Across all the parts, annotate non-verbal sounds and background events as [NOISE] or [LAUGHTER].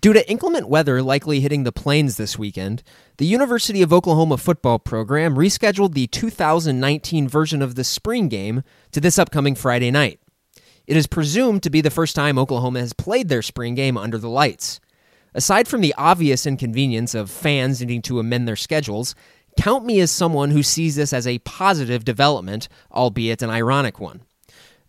Due to inclement weather likely hitting the plains this weekend, the University of Oklahoma football program rescheduled the 2019 version of the spring game to this upcoming Friday night. It is presumed to be the first time Oklahoma has played their spring game under the lights. Aside from the obvious inconvenience of fans needing to amend their schedules, count me as someone who sees this as a positive development, albeit an ironic one.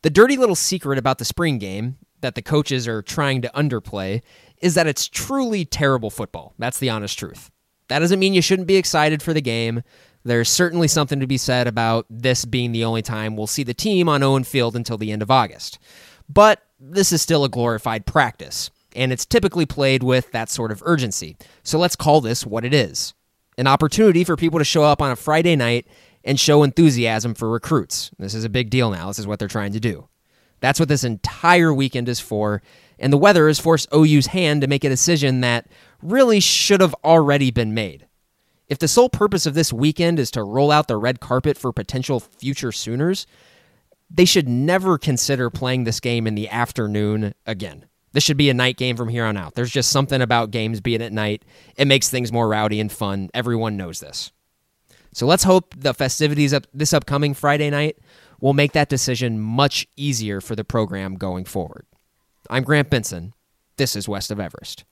The dirty little secret about the spring game that the coaches are trying to underplay is that it's truly terrible football. That's the honest truth. That doesn't mean you shouldn't be excited for the game. There's certainly something to be said about this being the only time we'll see the team on Owen Field until the end of August. But this is still a glorified practice, and it's typically played with that sort of urgency. So let's call this what it is an opportunity for people to show up on a Friday night and show enthusiasm for recruits. This is a big deal now. This is what they're trying to do. That's what this entire weekend is for, and the weather has forced OU's hand to make a decision that really should have already been made. If the sole purpose of this weekend is to roll out the red carpet for potential future Sooners, they should never consider playing this game in the afternoon again. This should be a night game from here on out. There's just something about games being at night. It makes things more rowdy and fun. Everyone knows this. So let's hope the festivities up this upcoming Friday night will make that decision much easier for the program going forward. I'm Grant Benson. This is West of Everest.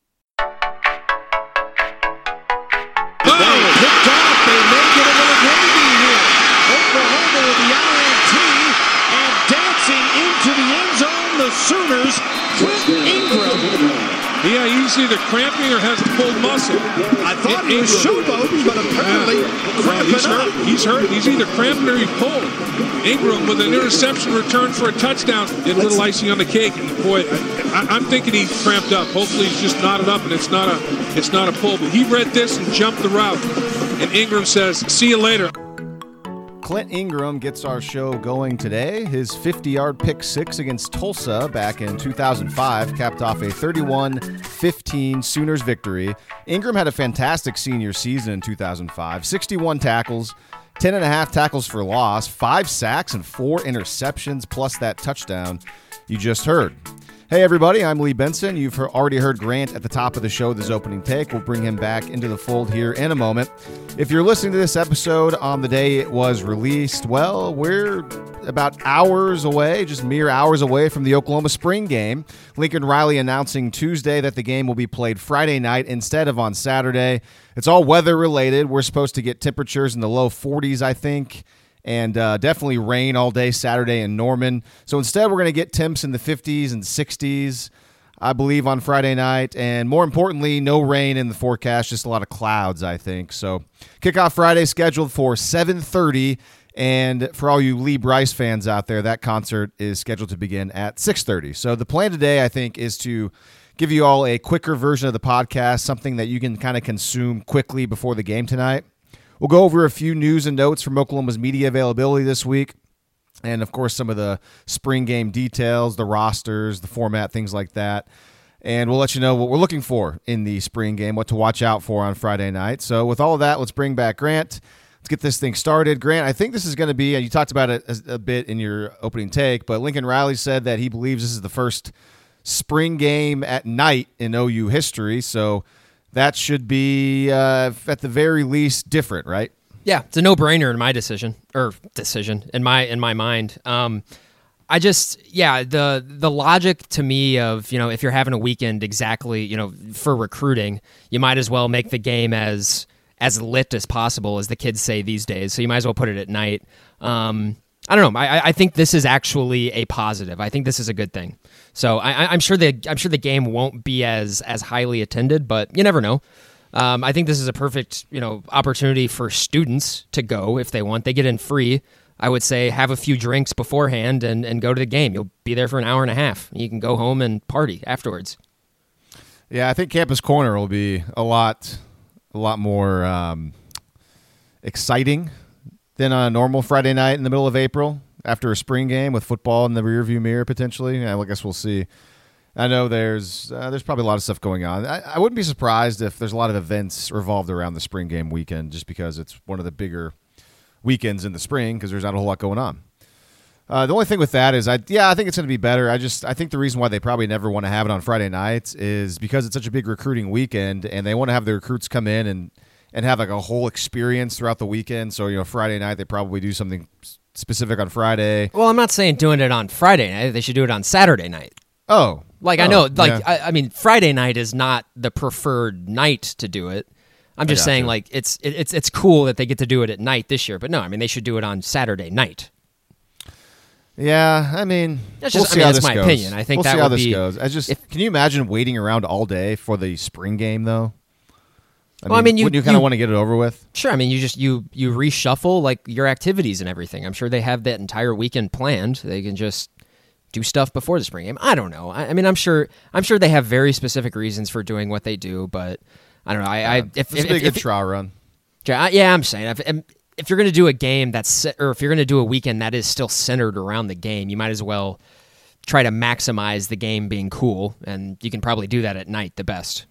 With Sooners, Clint Ingram. Yeah, he's either cramping or has a pulled muscle. I thought he was showboating, but apparently Well, cramping he's up. hurt. He's hurt. He's either cramping or he's pulled. Ingram with an interception return for a touchdown. A little icing on the cake, and boy, I, I, I'm thinking he cramped up. Hopefully, he's just knotted up, and it's not a it's not a pull. But he read this and jumped the route. And Ingram says, "See you later." Clint Ingram gets our show going today. His 50 yard pick six against Tulsa back in 2005 capped off a 31 15 Sooners victory. Ingram had a fantastic senior season in 2005 61 tackles, 10 and a half tackles for loss, five sacks, and four interceptions, plus that touchdown you just heard. Hey, everybody, I'm Lee Benson. You've already heard Grant at the top of the show, this opening take. We'll bring him back into the fold here in a moment. If you're listening to this episode on the day it was released, well, we're about hours away, just mere hours away from the Oklahoma spring game. Lincoln Riley announcing Tuesday that the game will be played Friday night instead of on Saturday. It's all weather related. We're supposed to get temperatures in the low 40s, I think and uh, definitely rain all day Saturday in Norman. So instead, we're going to get temps in the 50s and 60s, I believe, on Friday night. And more importantly, no rain in the forecast, just a lot of clouds, I think. So kickoff Friday scheduled for 7:30. And for all you Lee Brice fans out there, that concert is scheduled to begin at 6:30. So the plan today, I think, is to give you all a quicker version of the podcast, something that you can kind of consume quickly before the game tonight. We'll go over a few news and notes from Oklahoma's media availability this week. And of course, some of the spring game details, the rosters, the format, things like that. And we'll let you know what we're looking for in the spring game, what to watch out for on Friday night. So, with all of that, let's bring back Grant. Let's get this thing started. Grant, I think this is going to be, and you talked about it a bit in your opening take, but Lincoln Riley said that he believes this is the first spring game at night in OU history. So, that should be, uh, at the very least, different, right? Yeah, it's a no-brainer in my decision or decision in my in my mind. Um, I just yeah the the logic to me of you know if you're having a weekend exactly you know for recruiting you might as well make the game as as lit as possible as the kids say these days so you might as well put it at night. Um, I don't know. I, I think this is actually a positive. I think this is a good thing. So I, I'm sure the I'm sure the game won't be as as highly attended, but you never know. Um, I think this is a perfect you know opportunity for students to go if they want. They get in free. I would say have a few drinks beforehand and, and go to the game. You'll be there for an hour and a half. You can go home and party afterwards. Yeah, I think Campus Corner will be a lot, a lot more um, exciting than a normal Friday night in the middle of April after a spring game with football in the rearview mirror potentially. Yeah, I guess we'll see. I know there's uh, there's probably a lot of stuff going on. I, I wouldn't be surprised if there's a lot of events revolved around the spring game weekend, just because it's one of the bigger weekends in the spring because there's not a whole lot going on. Uh, the only thing with that is, I yeah, I think it's going to be better. I just I think the reason why they probably never want to have it on Friday nights is because it's such a big recruiting weekend, and they want to have the recruits come in and and have like a whole experience throughout the weekend. So you know, Friday night they probably do something specific on Friday. Well, I'm not saying doing it on Friday night. They should do it on Saturday night. Oh, Like I Oh, know, like yeah. I, I mean, Friday night is not the preferred night to do it. I'm just saying, you. like it's it, it's it's cool that they get to do it at night this year. But no, I mean they should do it on Saturday night. Yeah, I mean, That's we'll just- I mean, that's my goes. opinion. I think we'll that see how this be- goes. I just if- can you imagine waiting around all day for the spring game though? I Well, I mean, you- you kind of want to get it over with. Sure, I mean you just you you reshuffle like your activities and everything. I'm sure they have that entire weekend planned. They can just do stuff before the spring game. I don't know. I, I mean, I'm sure I'm sure they have very specific reasons for doing what they do, but I don't know. I, I if, This if, a if- good if- trial run. Yeah, yeah, I'm saying if, if you're going to do a game that's or if you're going to do a weekend that is still centered around the game, you might as well try to maximize the game being cool, and you can probably do that at night the best.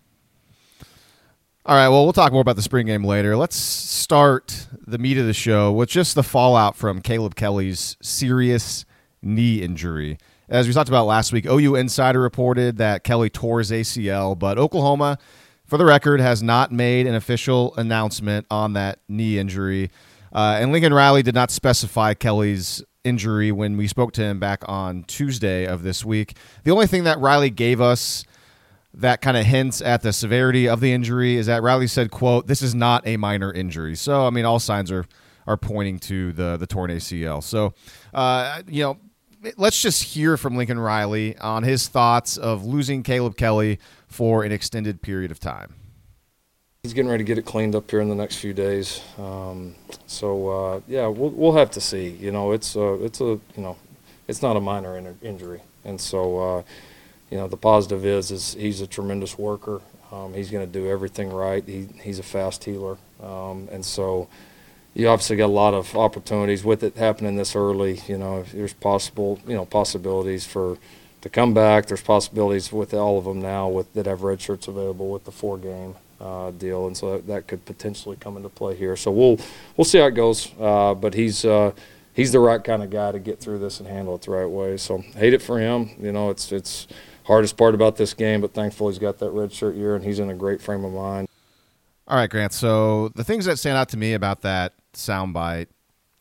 All right, well, we'll talk more about the spring game later. Let's start the meat of the show with just the fallout from Caleb Kelly's serious knee injury. As we talked about last week, OU Insider reported that Kelly tore his ACL, but Oklahoma, for the record, has not made an official announcement on that knee injury. Uh, and Lincoln Riley did not specify Kelly's injury when we spoke to him back on Tuesday of this week. The only thing that Riley gave us that kind of hints at the severity of the injury is that Riley said, "quote This is not a minor injury." So I mean, all signs are are pointing to the the torn ACL. So uh, you know, let's just hear from Lincoln Riley on his thoughts of losing Caleb Kelly for an extended period of time. He's getting ready to get it cleaned up here in the next few days. Um, so uh, yeah, we'll we'll have to see. You know, it's a it's a you know, it's not a minor in- injury, and so uh, you know the positive is is he's a tremendous worker. Um, he's going to do everything right. He he's a fast healer, um, and so you obviously got a lot of opportunities with it happening this early. You know, there's possible you know possibilities for to come back. There's possibilities with all of them now with that have red shirts available with the four game uh, deal, and so that, that could potentially come into play here. So we'll we'll see how it goes. Uh, but he's uh, he's the right kind of guy to get through this and handle it the right way. So hate it for him. You know, it's it's hardest part about this game, but thankfully he's got that red shirt year and he's in a great frame of mind. All right, Grant. So the things that stand out to me about that soundbite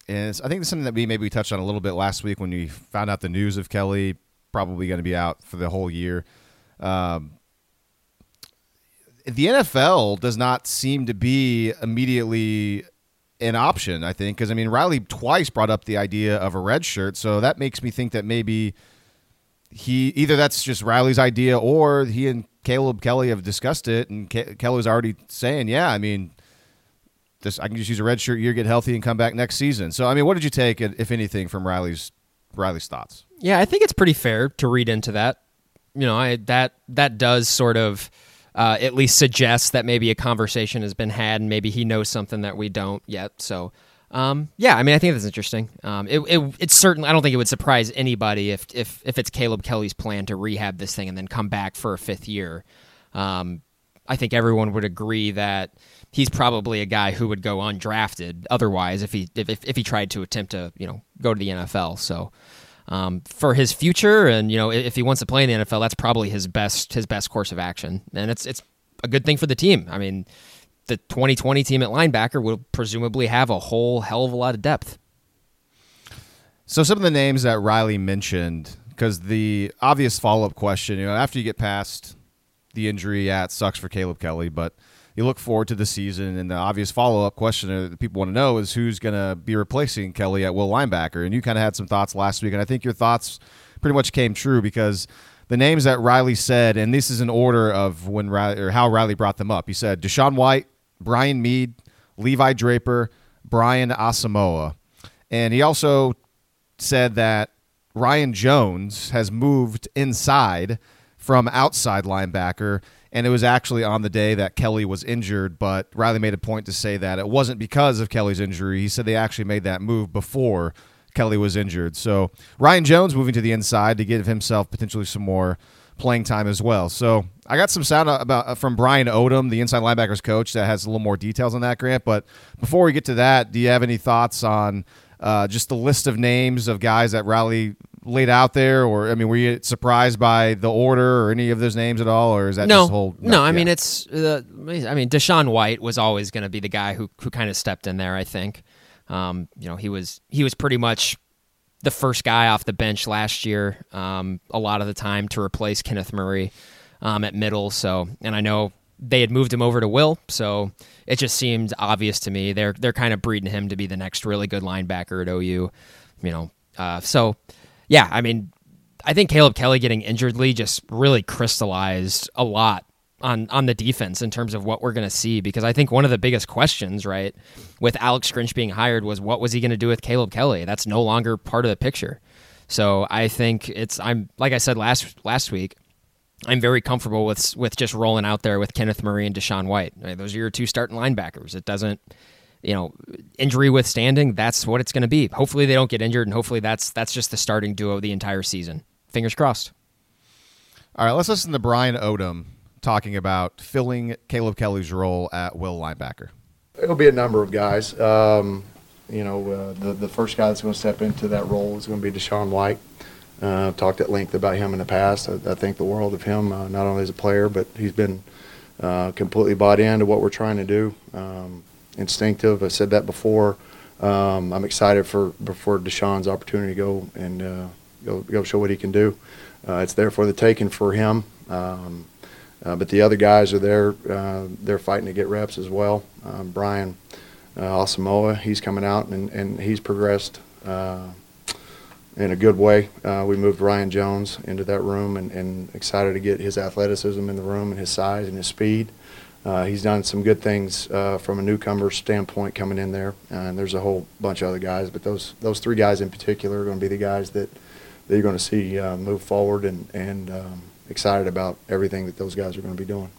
is I think it's something that we maybe touched on a little bit last week when we found out the news of Kelly probably going to be out for the whole year. Um, the NFL does not seem to be immediately an option, I think, because I mean Riley twice brought up the idea of a red shirt, so that makes me think that maybe he either that's just Riley's idea or he and Caleb Kelly have discussed it, and Ke- Kelly's already saying, "Yeah, I mean, this I can just use a red shirt year, get healthy, and come back next season." So, I mean, what did you take, if anything, from Riley's Riley's thoughts? Yeah, I think it's pretty fair to read into that. You know, I that that does sort of uh, at least suggest that maybe a conversation has been had, and maybe he knows something that we don't yet. So, um, yeah, I mean, I think that's interesting. Um, it, it it's certainly I don't think it would surprise anybody if if if it's Caleb Kelly's plan to rehab this thing and then come back for a fifth year. Um, I think everyone would agree that he's probably a guy who would go undrafted otherwise if he if, if, if he tried to attempt to you know go to the NFL. So um, for his future and you know if if he wants to play in the NFL, that's probably his best his best course of action, and it's it's a good thing for the team. I mean, the 2020 team at linebacker will presumably have a whole hell of a lot of depth. So, some of the names that Riley mentioned, because the obvious follow up question, you know, after you get past the injury, yeah, it sucks for Caleb Kelly, but you look forward to the season, and the obvious follow up question that people want to know is who's going to be replacing Kelly at will linebacker. And you kind of had some thoughts last week, and I think your thoughts pretty much came true because the names that Riley said, and this is in order of when Riley or how Riley brought them up. He said DaShaun White, Bryan Mead, Levi Draper, Brian Asamoah, and he also said that Ryan Jones has moved inside from outside linebacker, and it was actually on the day that Kelly was injured. But Riley made a point to say that it wasn't because of Kelly's injury. He said they actually made that move before Kelly was injured. So Ryan Jones moving to the inside to give himself potentially some more playing time as well. So I got some sound about uh, from Brian Odom, the inside linebackers coach, that has a little more details on that, Grant. But before we get to that, do you have any thoughts on uh, just the list of names of guys that Riley laid out there, or I mean, were you surprised by the order or any of those names at all, or is that no, just whole? no, I yeah. mean it's. Uh, I mean, DaShaun White was always going to be the guy who who kind of stepped in there. I think, um, you know, he was he was pretty much the first guy off the bench last year. Um, a lot of the time to replace Kenneth Murray um, at middle. So, and I know they had moved him over to Will, so it just seemed obvious to me they're they're kind of breeding him to be the next really good linebacker at OU. You know, uh, so yeah, I mean, I think Caleb Kelly getting injuredly just really crystallized a lot on on the defense in terms of what we're going to see because I think one of the biggest questions, right, with Alex Grinch being hired was what was he going to do with Caleb Kelly? That's no longer part of the picture. So I think it's I'm like I said last last week, I'm very comfortable with with just rolling out there with Kenneth Murray and DaShaun White. Right, Those are your two starting linebackers. It doesn't you know, injury withstanding, that's what it's going to be. Hopefully they don't get injured, and hopefully that's that's just the starting duo the entire season. Fingers crossed. All right, let's listen to Brian Odom talking about filling Caleb Kelly's role at will linebacker. It'll be a number of guys. Um, you know, uh, the the first guy that's going to step into that role is going to be DaShaun White. Uh, I've talked at length about him in the past. I, I think the world of him, uh, not only as a player, but he's been uh, completely bought into what we're trying to do. Um, instinctive. I said that before. Um, I'm excited for for DaShaun's opportunity to go and uh, go go show what he can do. Uh, it's there for the taking for him. Um, uh, but the other guys are there. Uh, they're fighting to get reps as well. Um, Brian uh, Asamoah, he's coming out and, and he's progressed uh, in a good way. Uh, we moved Ryan Jones into that room and, and excited to get his athleticism in the room and his size and his speed. Uh, he's done some good things from a newcomer standpoint coming in there, and there's a whole bunch of other guys, but those those three guys in particular are going to be the guys that, that you're going to see move forward and and um, excited about everything that those guys are going to be doing.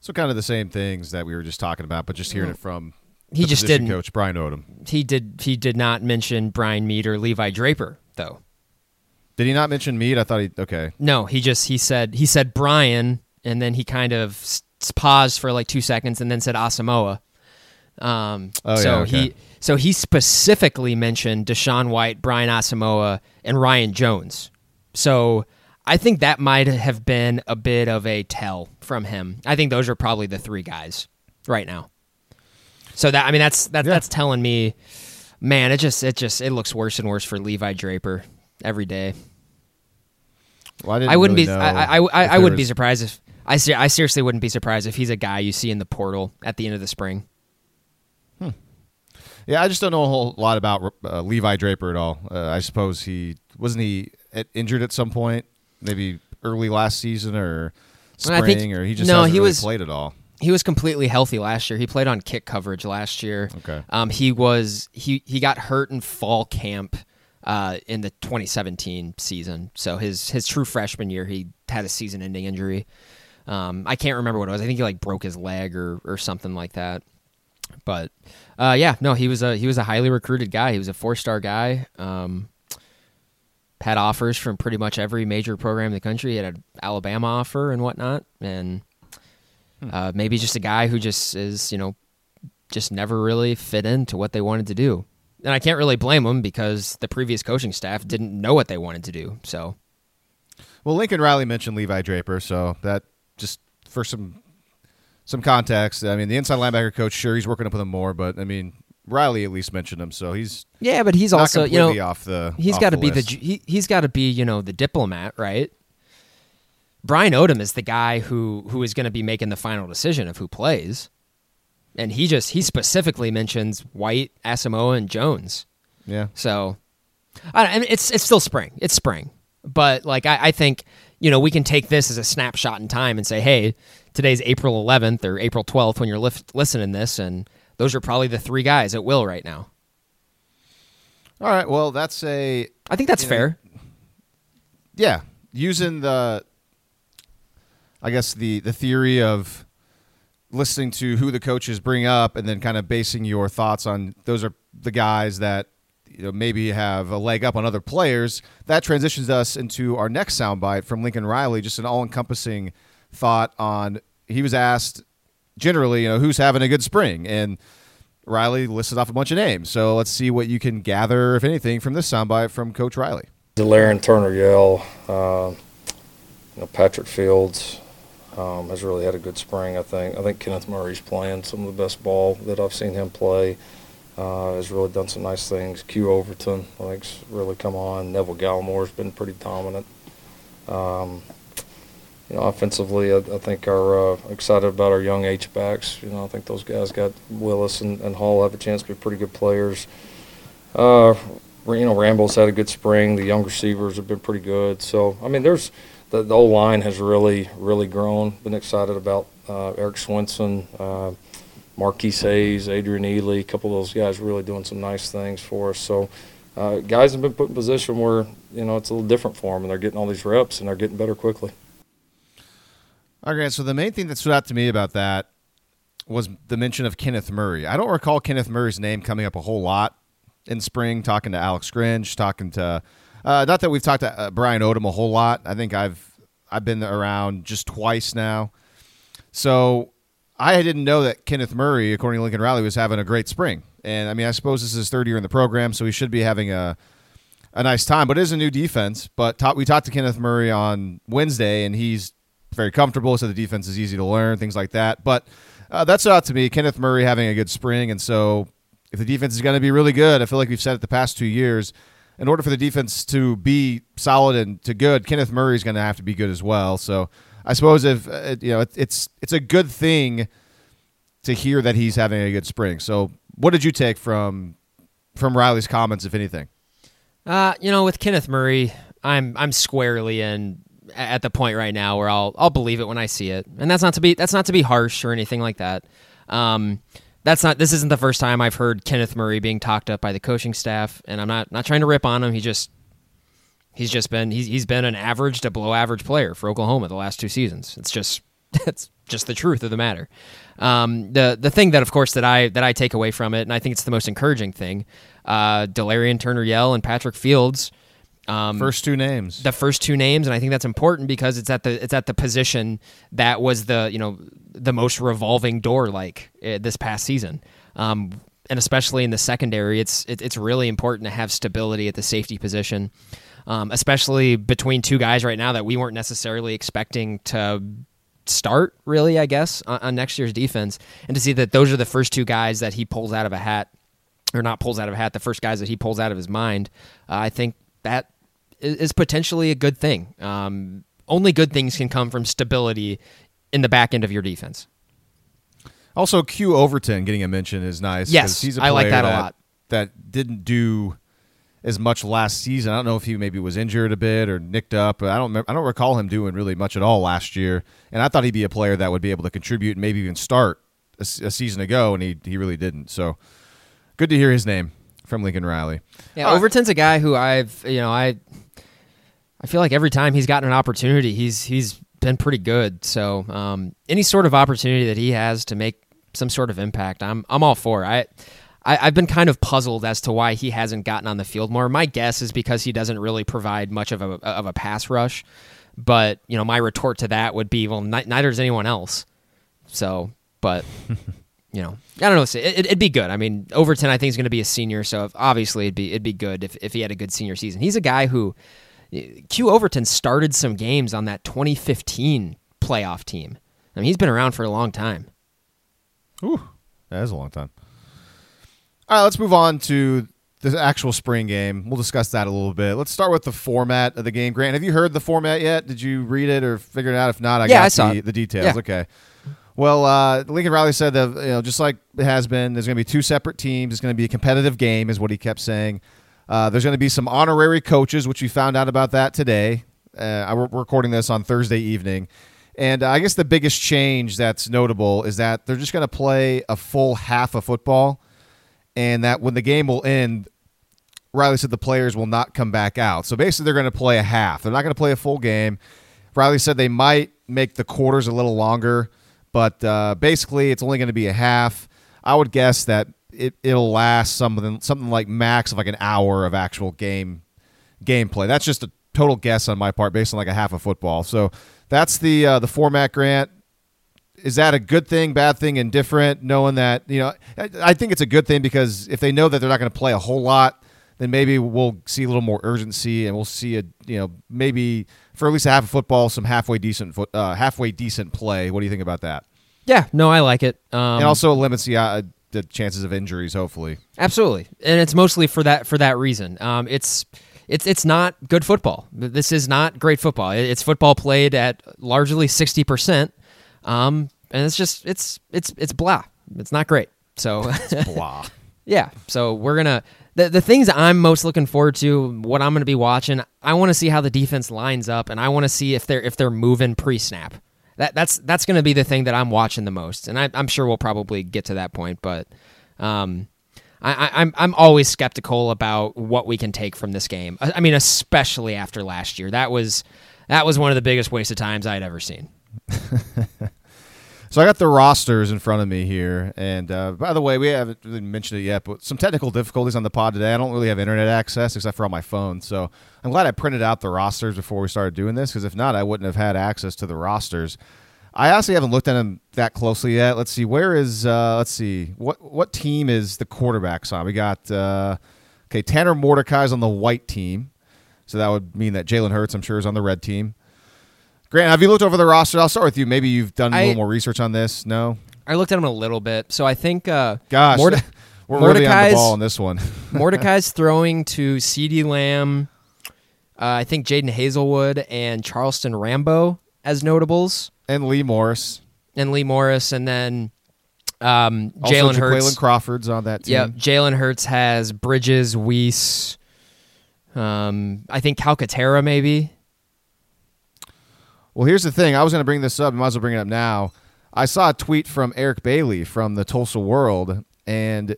So kind of the same things that we were just talking about, but just hearing it from He the just didn't. coach Brian Odom. He did. He did not mention Bryan Mead or Levi Draper, though. Did he not mention Mead? I thought he okay. No, he just he said he said Brian, and then he kind of paused for like two seconds, and then said Asamoah. Um, Oh, so yeah, okay. he so he specifically mentioned DaShaun White, Brian Asamoah, and Ryan Jones. So I think that might have been a bit of a tell from him. I think those are probably the three guys right now. So that I mean that's that, Yeah. that's telling me, man, it just it just it looks worse and worse for Levi Draper every day. Well, I, didn't I wouldn't really be. I, I, I, I wouldn't be surprised if I. Ser- I seriously wouldn't be surprised if he's a guy you see in the portal at the end of the spring. Yeah, I just don't know a whole lot about uh, Levi Draper at all. Uh, I suppose he wasn't he injured at some point, maybe early last season or spring, think- or he just no, hasn't he really was- played at all. He was completely healthy last year. He played on kick coverage last year. Okay. Um, he was he he got hurt in fall camp uh, in the 2017 season. So his his true freshman year, he had a season-ending injury. Um, I can't remember what it was. I think he like broke his leg or or something like that. But uh, yeah, no, he was a he was a highly recruited guy. He was a four star guy. Um, had offers from pretty much every major program in the country. He had an Alabama offer and whatnot, and uh, maybe just a guy who just is you know just never really fit into what they wanted to do. And I can't really blame him because the previous coaching staff didn't know what they wanted to do. So Well, Lincoln Riley mentioned Levi Draper, so that just for some some context. I mean, the inside linebacker coach, sure, he's working up with him more, but I mean, Riley at least mentioned him, so he's yeah, but he's also you know off the. he's got to be the he, he's got to be you know the diplomat right? Brian odom is the guy who who is going to be making the final decision of who plays. And he just he specifically mentions white asamoah and jones. Yeah. so I, I mean, it's it's still spring. It's spring. But like I, I think you know we can take this as a snapshot in time and say hey today's april 11th or april 12th when you're lif- listening to this and those are probably the three guys at will right now All right. Well, that's a i think that's You know, fair yeah using the i guess the the theory of listening to who the coaches bring up and then kind of basing your thoughts on those are the guys that you know maybe have a leg up on other players that transitions us into our next soundbite from lincoln riley just an all-encompassing thought on he was asked generally you know who's having a good spring and Riley listed off a bunch of names. So let's see what you can gather, if anything, from this soundbite from Coach Riley. Delarrin Turner Yell, uh, you know, Patrick Fields um, has really had a good spring. I think. I think Kenneth Murray's playing some of the best ball that I've seen him play. Uh, has really done some nice things. Q Overton, I think's really come on. Neville Gallimore's been pretty dominant. Um, you know, offensively, I, I think are uh, excited about our young H backs. You know, I think those guys got Willis and, and Hall have a chance to be pretty good players. Uh, you know, Rambo's had a good spring. The young receivers have been pretty good. So, I mean, there's the, the whole line has really, really grown. Been excited about uh, Erik Swenson, uh, Marquise Hayes, Adrian Ealy, a couple of those guys really doing some nice things for us. So, uh, guys have been put in position where you know it's a little different for them, and they're getting all these reps and they're getting better quickly. Okay, so the main thing that stood out to me about that was the mention of Kenneth Murray. I don't recall Kenneth Murray's name coming up a whole lot in spring, talking to Alex Grinch, talking to uh, not that we've talked to uh, Brian Odom a whole lot. I think I've I've been around just twice now. So I didn't know that Kenneth Murray, according to Lincoln Riley, was having a great spring. And I mean, I suppose this is his third year in the program, so he should be having a a nice time. But it is a new defense. But we talked to Kenneth Murray on Wednesday, and he's very comfortable. So the defense is easy to learn, things like that. But uh, that's out to me. Kenneth Murray having a good spring, and so if the defense is going to be really good, I feel like we've said it the past two years. In order for the defense to be solid and to good, Kenneth Murray is going to have to be good as well. So I suppose if uh, you know, it, it's it's a good thing to hear that he's having a good spring. So what did you take from from Riley's comments, if anything? Uh, you know, with Kenneth Murray, I'm I'm squarely in at the point right now where I'll I'll believe it when I see it, and that's not to be that's not to be harsh or anything like that. Um, that's not this isn't the first time I've heard Kenneth Murray being talked up by the coaching staff, and I'm not not trying to rip on him. He just he's just been he's he's been an average to below average player for Oklahoma the last two seasons. It's just [LAUGHS] that's just the truth of the matter. Um, the the thing that of course that I that I take away from it, and I think it's the most encouraging thing, uh, Delarrin Turner Yell and Patrick Fields. Um, first two names. The first two names, and I think that's important because it's at the it's at the position that was the you know the most revolving door like uh, this past season. Um, and especially in the secondary, it's it, it's really important to have stability at the safety position, um, especially between two guys right now that we weren't necessarily expecting to start. Really, I guess on, on next year's defense, and to see that those are the first two guys that he pulls out of a hat, or not pulls out of a hat, the first guys that he pulls out of his mind. Uh, I think that is potentially a good thing. Um, only good things can come from stability in the back end of your defense. Also, Q Overton getting a mention is nice. Yes, he's a I like that, that a lot. That didn't do as much last season. I don't know if he maybe was injured a bit or nicked up. I don't. I don't recall him doing really much at all last year. And I thought he'd be a player that would be able to contribute and maybe even start a, a season ago, and he he really didn't. So good to hear his name from Lincoln Riley. Yeah, Overton's a guy who I've you know I I feel like every time he's gotten an opportunity, he's he's been pretty good. So um, any sort of opportunity that he has to make some sort of impact, I'm I'm all for. I, I have been kind of puzzled as to why he hasn't gotten on the field more. My guess is because he doesn't really provide much of a of a pass rush. But you know, my retort to that would be, well, neither does anyone else. So, but. [LAUGHS] you know, I don't know. It, would be good. I mean, Overton, I think, is going to be a senior, so obviously it'd be it'd be good if, if he had a good senior season. He's a guy who Q Overton started some games on that 2015 playoff team. I mean, he's been around for a long time. Ooh, that is a long time. All right, let's move on to the actual spring game. We'll discuss that a little bit. Let's start with the format of the game. Grant, have you heard the format yet? Did you read it or figure it out? If not, I yeah, got I the, the details. Yeah. Okay. Well, uh, Lincoln Riley said that you know just like it has been, there's going to be two separate teams. It's going to be a competitive game, is what he kept saying. Uh, there's going to be some honorary coaches, which we found out about that today. Uh, we're recording this on Thursday evening. And I guess the biggest change that's notable is that they're just going to play a full half of football, and that when the game will end, Riley said the players will not come back out. So basically, they're going to play a half. They're not going to play a full game. Riley said they might make the quarters a little longer, but uh, basically, it's only going to be a half. I would guess that it it'll last something something like max of like an hour of actual game gameplay. That's just a total guess on my part based on like a half of football. So that's the uh, the format grant. is that a good thing, bad thing, indifferent? Knowing that you know, I, I think it's a good thing because if they know that they're not going to play a whole lot, then maybe we'll see a little more urgency and we'll see a you know maybe for at least a half of football some halfway decent foot uh, halfway decent play. What do you think about that? Yeah, no, I like it. Um, and also limits the uh, the chances of injuries. Hopefully, absolutely, and it's mostly for that for that reason. Um, it's it's it's not good football. This is not great football. It's football played at largely sixty percent, um, and it's just it's it's it's blah. It's not great. So [LAUGHS] blah. yeah. So we're gonna the the things I'm most looking forward to, what I'm gonna be watching. I want to see how the defense lines up, and I want to see if they're if they're moving pre snap. That that's that's gonna be the thing that I'm watching the most, and I, I'm sure we'll probably get to that point, but. Um, I, I'm I'm always skeptical about what we can take from this game. I mean, especially after last year. That was that was one of the biggest waste of times I had ever seen. [LAUGHS] so I got the rosters in front of me here, and uh, by the way, we haven't really mentioned it yet, but some technical difficulties on the pod today. I don't really have internet access except for on my phone, so I'm glad I printed out the rosters before we started doing this because if not, I wouldn't have had access to the rosters. I honestly haven't looked at them that closely yet. Let's see. Where is? Uh, let's see. What what team is the quarterbacks on? We got uh, okay. Tanner Mordecai's on the white team, so that would mean that Jalen Hurts, I'm sure, is on the red team. Grant, have you looked over the roster? I'll start with you. Maybe you've done a little more research on this. No. I looked at him a little bit, so I think uh, Gosh, Morde- [LAUGHS] we're really on the Mordecai's- ball on this one. [LAUGHS] Mordecai's throwing to CeeDee Lamb, uh, I think Jadon Haselwood and Charleston Rambo as notables, and Lee Morris. and Lee Morris, and then um, Jalen Hurts. Jalen Crawford's on that team. Yep, Jalen Hurts has Bridges, Weiss, um, I think Calcaterra maybe. Well, here's the thing. I was going to bring this up. I might as well bring it up now. I saw a tweet from Eric Bailey from the Tulsa World, and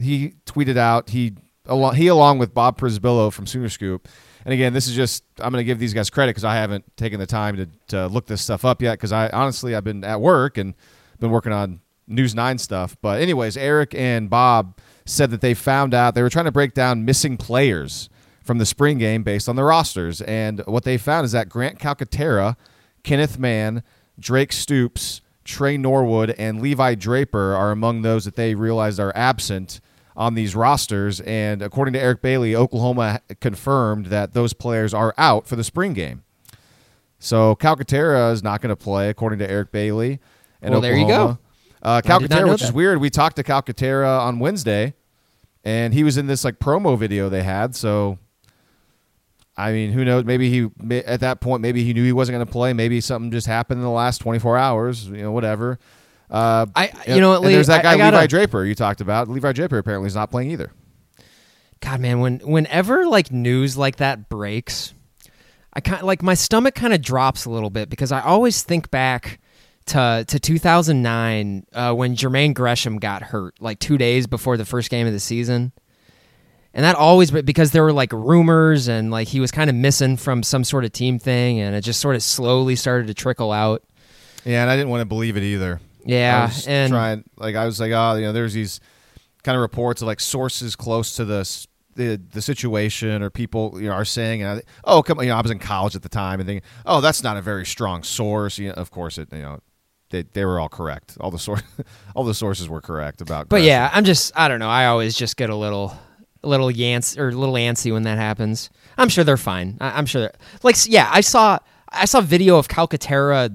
he tweeted out he along he along with Bob Przybylo from Sooner Scoop. And again, this is just I'm going to give these guys credit because I haven't taken the time to, to look this stuff up yet because I honestly I've been at work and been working on News Nine stuff. But anyways, Eric and Bob said that they found out they were trying to break down missing players from the spring game based on the rosters, and what they found is that Grant Calcaterra, Kenneth Mann, Drake Stoops, Tre Norwood, and Levi Draper are among those that they realized are absent on these rosters. And according to Eric Bailey, Oklahoma confirmed that those players are out for the spring game. So Calcaterra is not going to play, according to Eric Bailey. And Well, there you go. Oklahoma. Uh, I did not Calcaterra, which is weird. We talked to Calcaterra on Wednesday, and he was in this like promo video they had. So, I mean, who knows? Maybe he at that point, maybe he knew he wasn't going to play. Maybe something just happened in the last 24 hours. You know, whatever. Uh, I- you know what, and Lee, there's that guy gotta- Levi Draper you talked about. Levi Draper apparently is not playing either. God, man, when whenever like news like that breaks, I kind like my stomach kind of drops a little bit because I always think back to to 2009 uh, when Jermaine Gresham got hurt, like two days before the first game of the season, and that always because there were like rumors and like he was kind of missing from some sort of team thing, and it just sort of slowly started to trickle out. Yeah, and I didn't want to believe it either. Yeah, and trying like I was like, oh, you know, there's these kind of reports of like sources close to the s- the the situation or people you know are saying, and I, oh, come on, you know, I was in college at the time and thinking, oh, that's not a very strong source. You know, of course, it you know. They, they were all correct. All the source, [LAUGHS] all the sources were correct about. But yeah, I'm just I don't know. I always just get a little a little yance or little antsy when that happens. I'm sure they're fine. I, I'm sure. Like yeah, I saw I saw video of Calcaterra,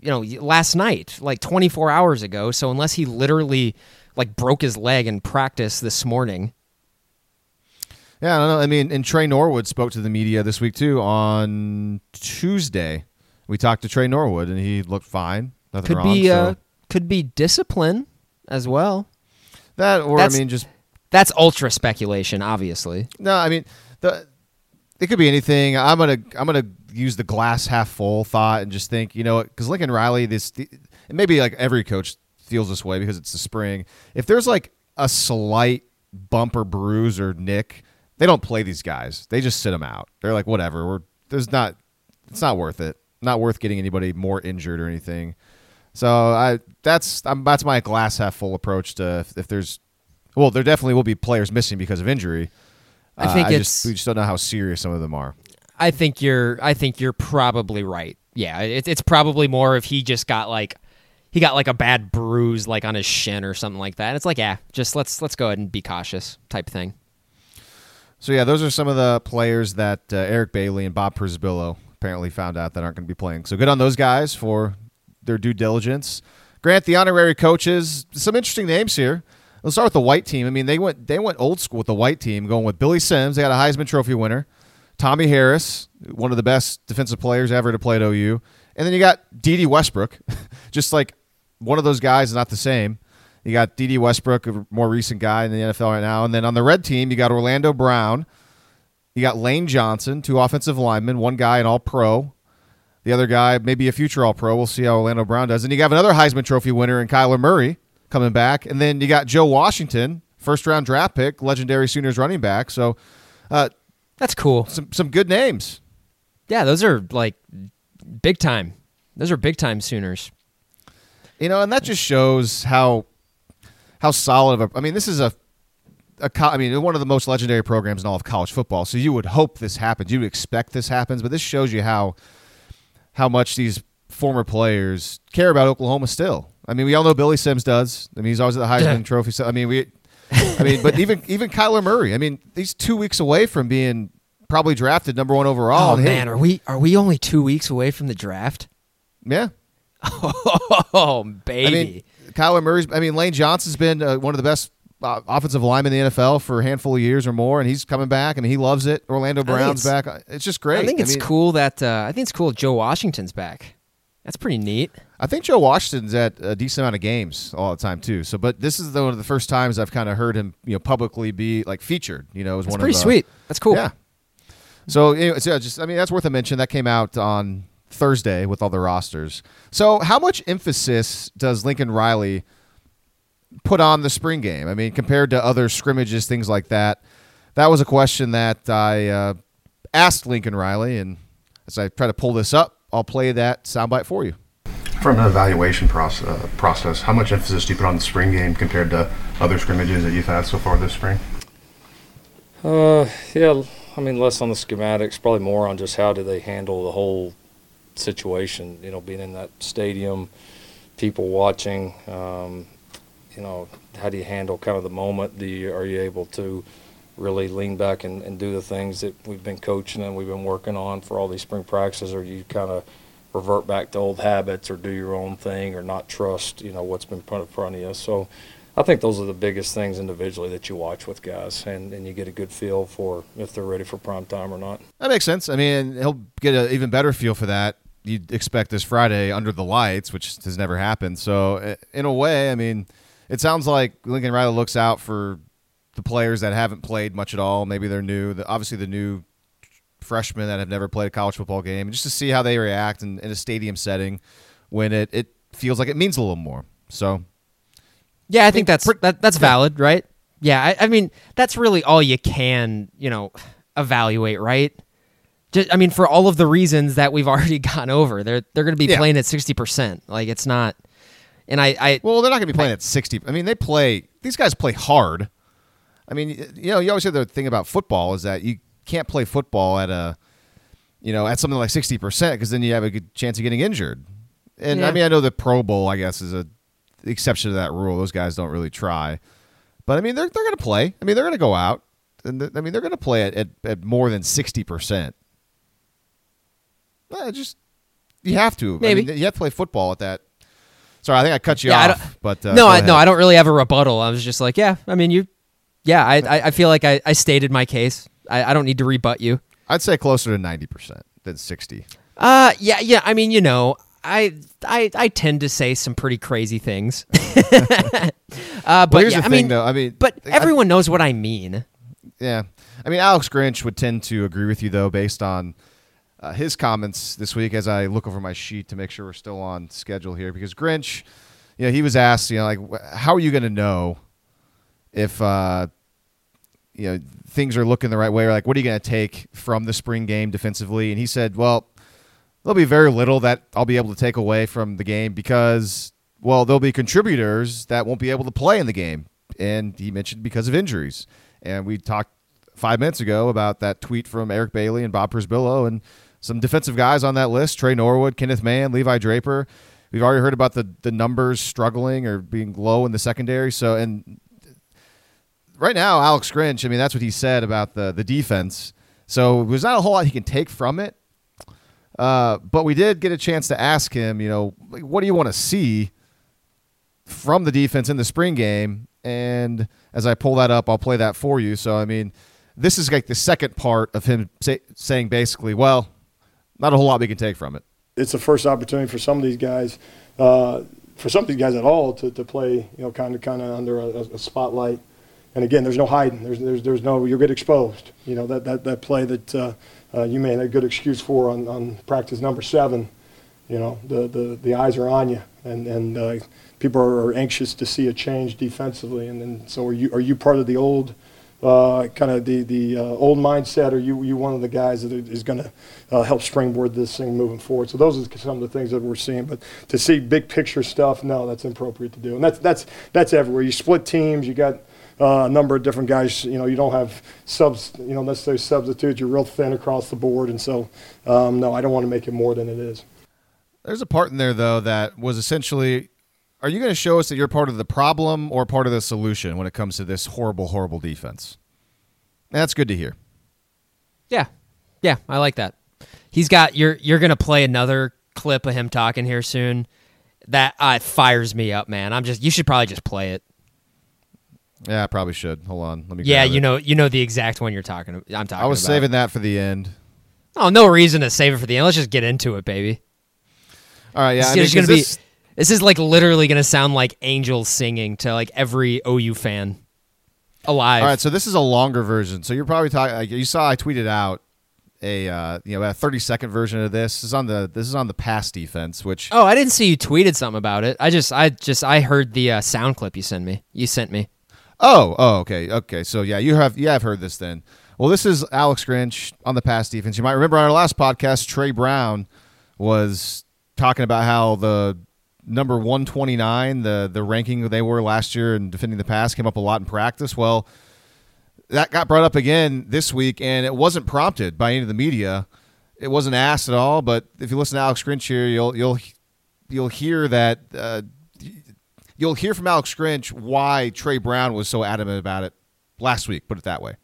you know, last night, like 24 hours ago. So unless he literally like broke his leg in practice this morning, Yeah, I don't know. I mean, and Tre Norwood spoke to the media this week too on Tuesday. We talked to Tre Norwood, and he looked fine. Nothing could wrong. be so uh could be discipline as well. that, or that's- I mean, just That's ultra speculation, obviously. No, I mean the it could be anything. I'm gonna I'm gonna use the glass half full thought and just think, you know, because Lincoln Riley, this maybe like every coach feels this way because it's the spring. If there's like a slight bump or bruise or nick, they don't play these guys. They just sit them out. They're like, whatever. We're there's not. It's not worth it. Not worth getting anybody more injured or anything. So I that's I'm, that's my glass half full approach to if, if there's well, there definitely will be players missing because of injury. I Uh, think I it's- just, we just don't know how serious some of them are. I think you're I think you're probably right. Yeah, it, it's probably more if he just got like he got like a bad bruise like on his shin or something like that. And it's like, yeah, just let's let's go ahead and be cautious type thing. So yeah, those are some of the players that uh, Eric Bailey and Bob Przybylo apparently found out that aren't going to be playing. So good on those guys for their due diligence. Grant the honorary coaches. Some interesting names here. Let's start with the white team. I mean, they went they went old school with the white team, going with Billy Sims. They got a Heisman Trophy winner, Tommie Harris, one of the best defensive players ever to play at OU, and then you got Dede Westbrook, [LAUGHS] just like one of those guys, is not the same. You got Dede Westbrook, a more recent guy in the NFL right now. And then on the red team, you got Orlando Brown. You got Lane Johnson, two offensive linemen, one guy an all pro. The other guy, maybe a future all pro. We'll see how Orlando Brown does. And you have another Heisman Trophy winner in Kyler Murray coming back. And then you got Joe Washington, first round draft pick, legendary Sooners running back. So uh, that's cool. Some, some good names. Yeah, those are like big time. Those are big time Sooners. You know, and that just shows how how solid of a. I mean, this is a, a. I mean, one of the most legendary programs in all of college football. So you would hope this happens. You would expect this happens, but this shows you how how much these former players care about Oklahoma still. I mean, we all know Billy Sims does. I mean, he's always at the Heisman. [LAUGHS] Trophy. So I mean, we. I mean, but even even Kyler Murray. I mean, he's two weeks away from being probably drafted number one overall. Oh man, are we are we only two weeks away from the draft? Yeah. [LAUGHS] Oh baby. I mean, Kyler Murray's. I mean, Lane Johnson's been uh, one of the best uh, offensive linemen in the NFL for a handful of years or more, and he's coming back. I mean, he loves it. Orlando Brown's back. It's just great. I think it's I mean, cool that uh, I think it's cool Joe Washington's back. That's pretty neat. I think Joe Washington's at a decent amount of games all the time too. So, but this is the, one of the first times I've kind of heard him, you know, publicly be like featured. You know, as That's one pretty of the, Pretty sweet. That's cool. Yeah. So, anyway, so just I mean, that's worth a mention. That came out on Thursday with all the rosters. So, how much emphasis does Lincoln Riley put on the spring game? I mean, compared to other scrimmages, things like that. That was a question that I uh, asked Lincoln Riley, and as I try to pull this up, I'll play that soundbite for you. From an evaluation process, uh, process, how much emphasis do you put on the spring game compared to other scrimmages that you've had so far this spring? Uh, yeah, I mean, less on the schematics, probably more on just how do they handle the whole situation. You know, being in that stadium, people watching. Um, you know, how do you handle kind of the moment? Do you, are you able to really lean back and, and do the things that we've been coaching and we've been working on for all these spring practices, or you kind of revert back to old habits or do your own thing or not trust, you know, what's been put in front of you. So I think those are the biggest things individually that you watch with guys and, and you get a good feel for if they're ready for prime time or not. That makes sense. I mean, he'll get an even better feel for that you'd expect this Friday under the lights, which has never happened. So, in a way, I mean, it sounds like Lincoln Riley looks out for the players that haven't played much at all. Maybe they're new. The, obviously, the new freshmen that have never played a college football game, just to see how they react in, in a stadium setting when it, it feels like it means a little more. So, yeah, I think that's that, that's valid, right? Yeah, I, I mean that's really all you can, you know, evaluate, right? Just, I mean, for all of the reasons that we've [LAUGHS] already gone over, they're they're going to be yeah. playing at sixty percent. Like it's not, and I, I well, they're not going to be playing I, at sixty. I mean, they play. These guys play hard. I mean, you know, you always hear the thing about football is that you can't play football at a, you know, at something like sixty percent because then you have a good chance of getting injured. And yeah. I mean, I know the Pro Bowl, I guess, is a exception to that rule. Those guys don't really try, but I mean, they're they're going to play. I mean, they're going to go out, and I mean, they're going to play at, at, at more than sixty percent. Uh, just you have to. Maybe I mean, you have to play football at that. Sorry, I think I cut you yeah, off. But uh, no, I, no, I don't really have a rebuttal. I was just like, yeah, I mean, you, yeah, I, I, I feel like I, I stated my case. I, I don't need to rebut you. I'd say closer to ninety percent than sixty. Uh, yeah, yeah. I mean, you know, I I I tend to say some pretty crazy things. [LAUGHS] uh, but well, here's yeah, the I thing, mean, though. I mean, but everyone I, knows what I mean. Yeah, I mean, Alex Grinch would tend to agree with you though, based on uh, his comments this week as I look over my sheet to make sure we're still on schedule here. Because Grinch, you know, he was asked, you know, like, how are you going to know if, uh, you know, things are looking the right way, like, what are you going to take from the spring game defensively? And he said, well, there'll be very little that I'll be able to take away from the game because, well, there'll be contributors that won't be able to play in the game. And he mentioned because of injuries. And we talked five minutes ago about that tweet from Eric Bailey and Bob Przybylo, and some defensive guys on that list Tre Norwood, Kenneth Mann, Levi Draper, We've already heard about the the numbers struggling or being low in the secondary. So and right now, Alex Grinch, I mean, that's what he said about the the defense. So there's not a whole lot he can take from it. Uh, but we did get a chance to ask him, you know, like, what do you want to see from the defense in the spring game? And as I pull that up, I'll play that for you. So I mean, this is like the second part of him say, saying basically, well, not a whole lot we can take from it. It's the first opportunity for some of these guys, uh, for some of these guys at all, to, to play, you know, kind of kind of under a, a spotlight. And again, there's no hiding. There's there's there's no you'll get exposed. You know that that, that play that uh, uh, you made a good excuse for on, on practice number seven. You know the, the, the eyes are on you, and and uh, people are anxious to see a change defensively. And then so are you are you part of the old uh, kind of the the uh, old mindset, or you you one of the guys that is going to uh, help springboard this thing moving forward? So those are some of the things that we're seeing. But to see big picture stuff, no, that's inappropriate to do, and that's that's that's everywhere. You split teams, you got. Uh, a number of different guys, you know, you don't have subs, you know, necessarily substitutes. You're real thin across the board, and so, um, no, I don't want to make it more than it is. There's a part in there though that was essentially are you going to show us that you're part of the problem or part of the solution when it comes to this horrible, horrible defense? That's good to hear. Yeah, yeah, I like that. He's got you're you're going to play another clip of him talking here soon. That uh, fires me up, man. I'm just you should probably just play it. Yeah, I probably should. Hold on, let me. Yeah, you it. know you know the exact one you're talking. I'm talking. I was about. saving that for the end. Oh, no reason to save it for the end. Let's just get into it, baby. All right, yeah. This, I mean, gonna be. this- This is like literally gonna sound like angels singing to like every OU fan alive. All right, so this is a longer version. So you're probably talking. Like, you saw I tweeted out a uh, you know a 30 second version of this. This is on the this is on the pass defense, which Oh, I didn't see you tweeted something about it. I just, I just, I heard the uh, sound clip you sent me. You sent me. Oh, oh, okay, okay. So yeah, you have yeah, I've heard this then. Well, this is Alex Grinch on the pass defense. You might remember on our last podcast, Tre Brown was talking about how the number one twenty nine, the the ranking they were last year in defending the pass, came up a lot in practice. Well, that got brought up again this week, and it wasn't prompted by any of the media. It wasn't asked at all. But if you listen to Alex Grinch here, you'll you'll you'll hear that. Uh, you'll hear from Alex Grinch why Tre Brown was so adamant about it last week. Put it that way.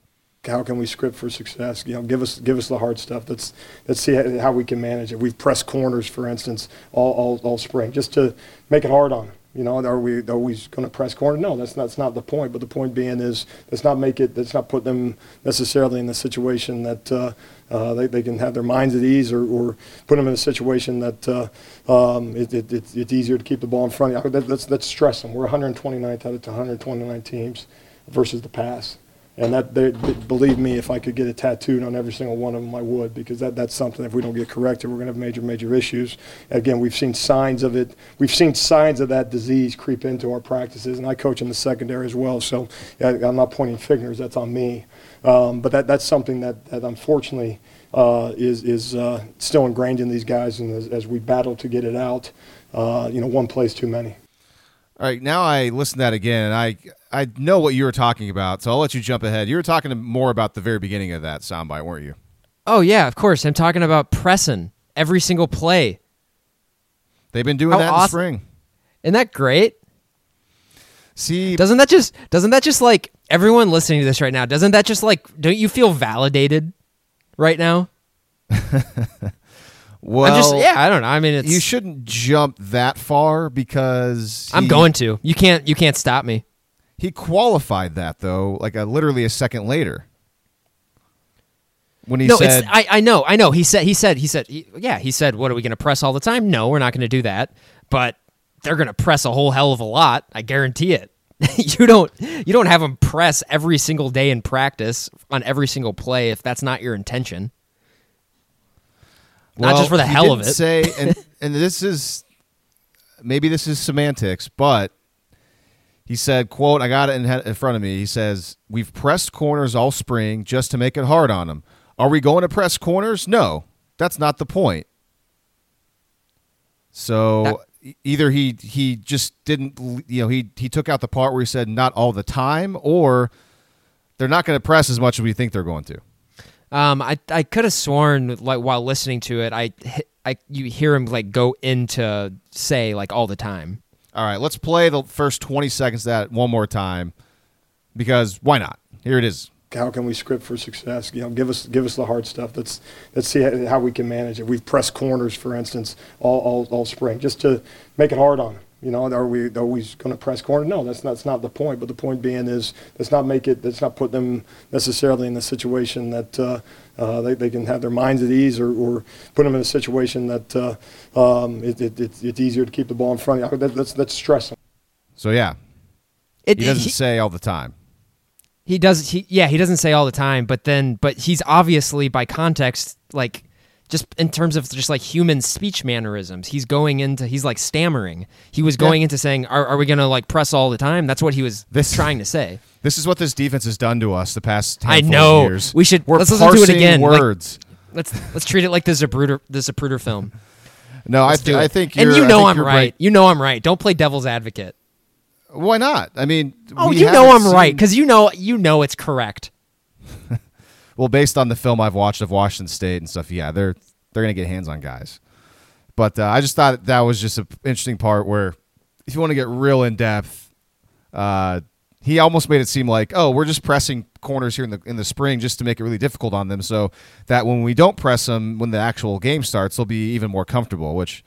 how can we script for success? You know, give us give us the hard stuff. Let's let's see how, we can manage it. We've pressed corners, for instance, all, all, all spring, just to make it hard on them. You know, are we we going to press corner? No, that's not, that's not the point. But the point being is, let's not make it. Let's not put them necessarily in the situation that uh, uh, they, they can have their minds at ease, or, or put them in a situation that uh, um, it, it, it's it's easier to keep the ball in front. of you. That, let's let's stress them. We're 129th out of 129 teams versus the pass. And that, they, believe me, if I could get it tattooed on every single one of them, I would, because that, that's something, if we don't get corrected, we're going to have major, major issues. Again, we've seen signs of it, we've seen signs of that disease creep into our practices, and I coach in the secondary as well, so yeah, I'm not pointing fingers, that's on me. Um, but that, that's something that, that unfortunately uh, is, is uh, still ingrained in these guys, and as, as we battle to get it out, uh, you know, one play's too many. All right, now I listened to that again, and I I know what you were talking about, so I'll let you jump ahead. You were talking more about the very beginning of that soundbite, weren't you? Oh yeah, of course. I'm talking about pressing every single play. They've been doing How that in awesome- spring. Isn't that great? See, Doesn't that just doesn't that just like everyone listening to this right now? Doesn't that just like don't you feel validated right now? [LAUGHS] well, I'm just yeah. I don't know. I mean, it's you shouldn't jump that far because I'm going to. You can't. You can't stop me. He qualified that though, like a, literally a second later. When he no, said, it's I, I know, I know. He said, he said, he said, he, yeah, he said, what are we going to press all the time? No, we're not going to do that. But they're going to press a whole hell of a lot. I guarantee it. [LAUGHS] you don't, you don't have them press every single day in practice on every single play if that's not your intention. not just for the he hell of it. Say, and [LAUGHS] and this is maybe this is semantics, but he said, "quote I got it in, in front of me." He says, "We've pressed corners all spring just to make it hard on them. Are we going to press corners? No, that's not the point." So e- either he he just didn't you know he he took out the part where he said not all the time, or they're not going to press as much as we think they're going to. Um, I I could have sworn like while listening to it, I I you hear him like go into say like all the time. All right, let's play the first 20 seconds of that one more time because why not? Here it is. How can we script for success? You know, give us give us the hard stuff. Let's let's see how, we can manage it. We've pressed corners, for instance, all, all, all spring, just to make it hard on them. You know, are we always going to press corner? No, that's not, that's not the point. But the point being is, let's not make it. Let's not put them necessarily in the situation that uh, uh, they, they can have their minds at ease, or, or put them in a situation that uh, um, it, it, it's, it's easier to keep the ball in front. of you. That, that's that's stress them. So yeah, It, he doesn't he- say all the time. He does. He yeah. He doesn't say all the time, but then but he's obviously by context like just in terms of just like human speech mannerisms. He's going into he's like stammering. He was going into saying, "Are, are we gonna like press all the time?" That's what he was This- trying to say. [LAUGHS] This is what this defense has done to us the past. I know. Years. We should- We're let's listen to it again, like- Words. Let's let's treat it like the Zapruder the Zapruder film. [LAUGHS] no, I, th-. I think. and you know I'm right. You know I'm right. Don't play devil's advocate. Why not? I mean, Oh, you know I'm haven't right because you know you know it's correct. [LAUGHS] Well, based on the film I've watched of Washington State and stuff, yeah, they're they're gonna get hands on guys. But uh, I just thought that was just an interesting part where, if you want to get real in depth, uh, he almost made it seem like, oh, we're just pressing corners here in the in the spring just to make it really difficult on them, so that when we don't press them, when the actual game starts, they'll be even more comfortable. Which,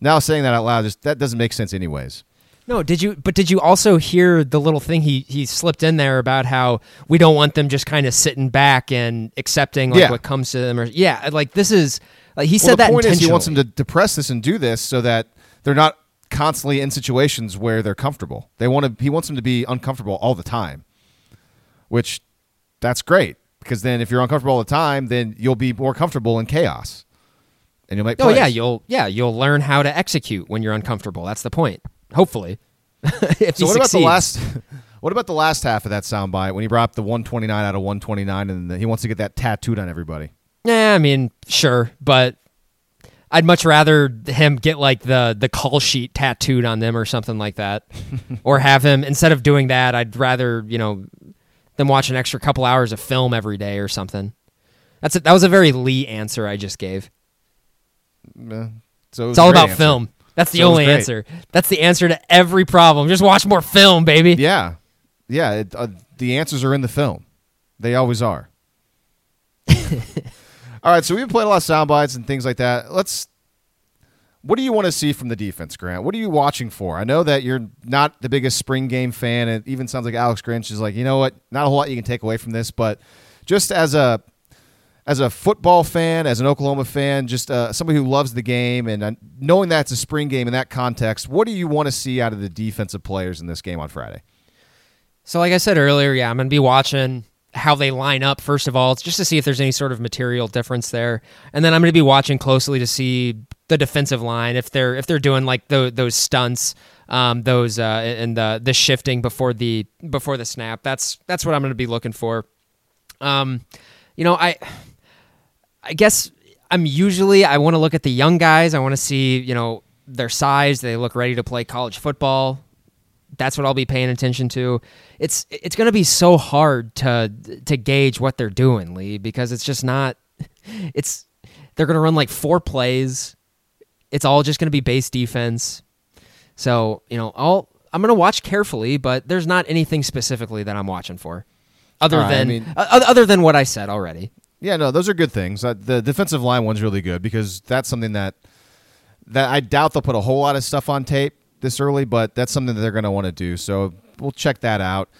now saying that out loud, just that doesn't make sense, anyways. No, did you? But did you also hear the little thing he he slipped in there about how we don't want them just kind of sitting back and accepting like Yeah. what comes to them? Or yeah, like this is like he well, said the that point is he wants them to depress this and do this so that they're not constantly in situations where they're comfortable. They want to. He wants them to be uncomfortable all the time, which that's great because then if you're uncomfortable all the time, then you'll be more comfortable in chaos, and you'll make. Oh plays. yeah, you'll yeah you'll learn how to execute when you're uncomfortable. That's the point. Hopefully, [LAUGHS] if So what about the last? [LAUGHS] What about the last half of that soundbite when he brought up the 129 out of 129 and he wants to get that tattooed on everybody? Yeah, I mean, sure, but I'd much rather him get like the the call sheet tattooed on them or something like that, [LAUGHS] or have him instead of doing that. I'd rather you know them watch an extra couple hours of film every day or something. That's a, that was a very Lee answer I just gave. Eh, so it It's all about answer. film. That's the So only answer. That's the answer to every problem. Just watch more film, baby. Yeah, yeah. It, uh, the answers are in the film. They always are. [LAUGHS] All right, so we've played a lot of sound bites and things like that. Let's. What do you want to see from the defense, Grant? What are you watching for? I know that you're not the biggest spring game fan. It even sounds like Alex Grinch is like, you know what? Not a whole lot you can take away from this, but just as a as a football fan, as an Oklahoma fan, just uh, somebody who loves the game, and uh, knowing that it's a spring game in that context, what do you want to see out of the defensive players in this game on Friday? So, like I said earlier, yeah, I'm going to be watching how they line up, first of all, just to see if there's any sort of material difference there. And then I'm going to be watching closely to see the defensive line, if they're if they're doing like tho- those stunts, um, those uh, and the the shifting before the before the snap. That's that's what I'm going to be looking for. Um, you know, I I guess I'm usually I want to look at the young guys. I want to see you know their size. They look ready to play college football. That's what I'll be paying attention to. It's it's going to be so hard to to gauge what they're doing, Lee, because it's just not. [LAUGHS] It's they're going to run like four plays. It's all just going to be base defense. So you know, I'll I'm going to watch carefully, but there's not anything specifically that I'm watching for, other right, I than mean- o- other than what I said already. Yeah, no, those are good things. Uh, the defensive line one's really good because that's something that that I doubt they'll put a whole lot of stuff on tape this early, but that's something that they're going to want to do. So we'll check that out.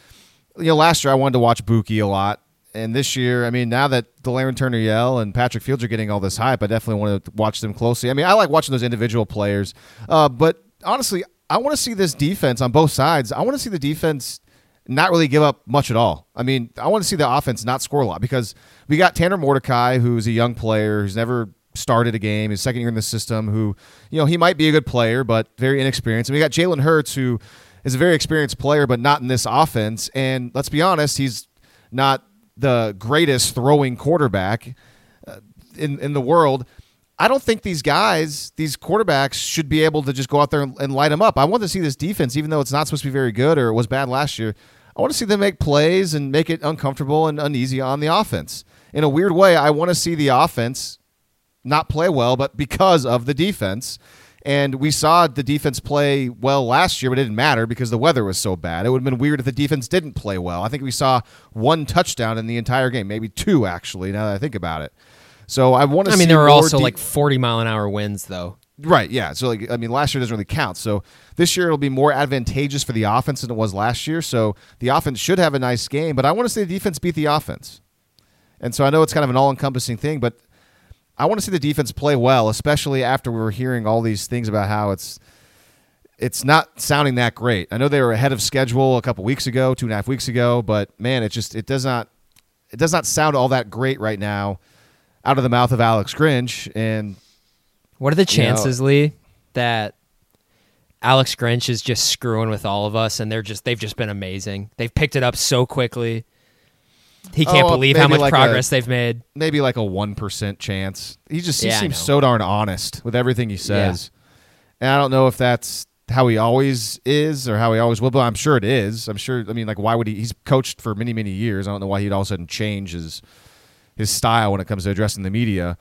You know, last year I wanted to watch Bookie a lot, and this year, I mean, now that Delarrin Turner Yell and Patrick Fields are getting all this hype, I definitely want to watch them closely. I mean, I like watching those individual players, uh, but honestly, I want to see this defense on both sides. I want to see the defense not really give up much at all. I mean, I want to see the offense not score a lot because we got Tanner Mordecai, who's a young player who's never started a game, his second year in the system, who, you know, he might be a good player, but very inexperienced. And we got Jalen Hurts, who is a very experienced player, but not in this offense. And let's be honest, he's not the greatest throwing quarterback uh, in, in the world. I don't think these guys, these quarterbacks, should be able to just go out there and, light them up. I want to see this defense, even though it's not supposed to be very good or it was bad last year. I want to see them make plays and make it uncomfortable and uneasy on the offense. In a weird way, I want to see the offense not play well, but because of the defense. And we saw the defense play well last year, but it didn't matter because the weather was so bad. It would have been weird if the defense didn't play well. I think we saw one touchdown in the entire game, maybe two actually. Now that I think about it, so I want to. I mean, there were also de- like 40 mile an hour winds, though. Right, yeah. So like I mean last year doesn't really count. So this year it'll be more advantageous for the offense than it was last year. So the offense should have a nice game, but I want to see the defense beat the offense. And so I know it's kind of an all-encompassing thing, but I want to see the defense play well, especially after we were hearing all these things about how it's it's not sounding that great. I know they were ahead of schedule a couple weeks ago, two and a half weeks ago, but man, it just it does not it does not sound all that great right now out of the mouth of Alex Grinch and What are the You know- chances, Lee, that Alex Grinch is just screwing with all of us, and they're just they've just been amazing. They've picked it up so quickly. He can't Oh, believe how much like progress a- they've made. maybe like a one percent chance. He just he Yeah, seems so darn honest with everything he says, and I don't know if that's how he always is or how he always will, but I'm sure it is. I'm sure. I mean, like, why would he? He's coached for many many years. I don't know why he'd all of a sudden change his his style when it comes to addressing the media.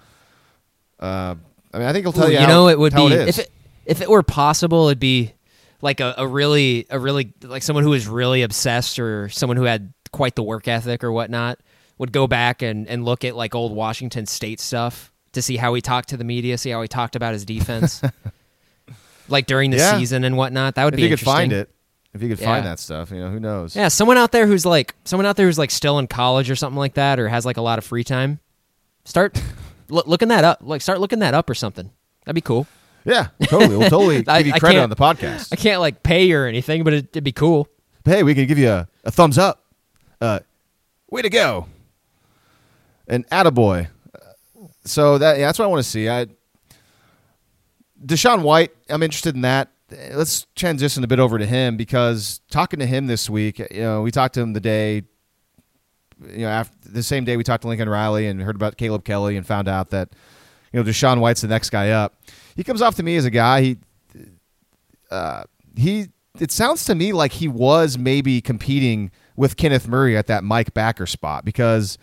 Uh, I mean, I think he'll tell Ooh, you. you how- know, it would be it is. if it if it were possible, it'd be like a, a really a really like someone who was really obsessed or someone who had quite the work ethic or whatnot would go back and and look at like old Washington State stuff to see how he talked to the media, see how he talked about his defense, [LAUGHS] like during the Yeah. season and whatnot. That would if be you could find it, if you could Yeah. find that stuff, you know, who knows? Yeah, someone out there who's like someone out there who's like still in college or something like that, or has like a lot of free time. Start [LAUGHS] loo- looking that up. Like start looking that up or something. That'd be cool. Yeah, totally. We'll totally [LAUGHS] I- give you credit on the podcast. I can't like pay you or anything, but it, it'd be cool. hey, we can give you a, a thumbs up. Uh, way to go. An attaboy. So that yeah, that's what I want to see. I DaShaun White, I'm interested in that. Let's transition a bit over to him because talking to him this week, you know, we talked to him the day, you know, after the same day we talked to Lincoln Riley and heard about Caleb Kelly and found out that, you know, DaShaun White's the next guy up. He comes off to me as a guy. He uh, he it sounds to me like he was maybe competing with Kenneth Murray at that Mike Backer spot because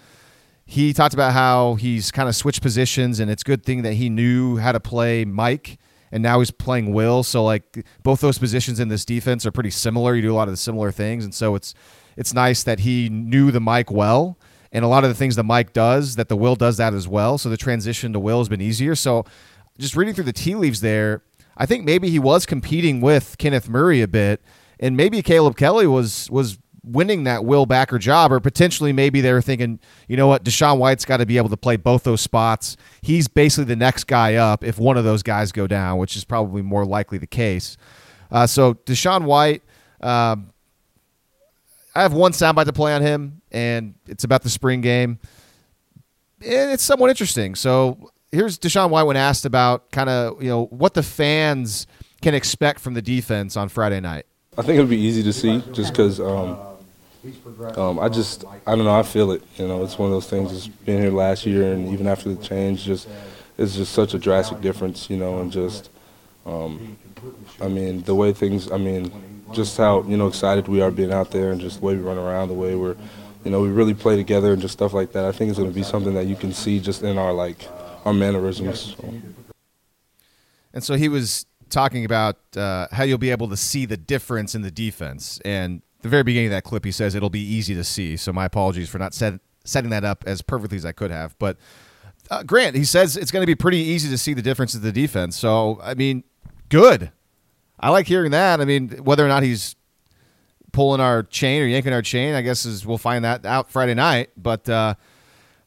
he talked about how he's kind of switched positions and it's a good thing that he knew how to play Mike and now he's playing Will. So like both those positions in this defense are pretty similar. You do a lot of the similar things. And so it's it's nice that he knew the Mike well. And a lot of the things the Mike does that the Will does that as well. So the transition to Will has been easier. So just reading through the tea leaves there I think maybe he was competing with Kenneth Murray a bit, and maybe Caleb Kelly was was winning that Will Backer job, or potentially maybe they were thinking, you know what, DaShaun White's got to be able to play both those spots. He's basically the next guy up if one of those guys go down, which is probably more likely the case. Uh, so DaShaun White, um, I have one soundbite to play on him, and it's about the spring game. It's somewhat interesting. So here's DaShaun White when asked about kind of you know what the fans can expect from the defense on Friday night. I think it'll be easy to see just because um, um, I just, I don't know, I feel it. You know, it's one of those things, just being here last year and even after the change, just it's just such a drastic difference, you know, and just, um, I mean, the way things, I mean, just how, you know, excited we are being out there and just the way we run around, the way we're, you know, we really play together and just stuff like that. I think it's going to be something that you can see just in our, like, our mannerisms. And so he was talking about uh, how you'll be able to see the difference in the defense. And the very beginning of that clip, he says it'll be easy to see. So my apologies for not set, setting that up as perfectly as I could have. But uh, Grant, he says it's going to be pretty easy to see the difference in the defense. So I mean, good. I like hearing that. I mean, whether or not he's pulling our chain or yanking our chain, I guess is we'll find that out Friday night. But uh,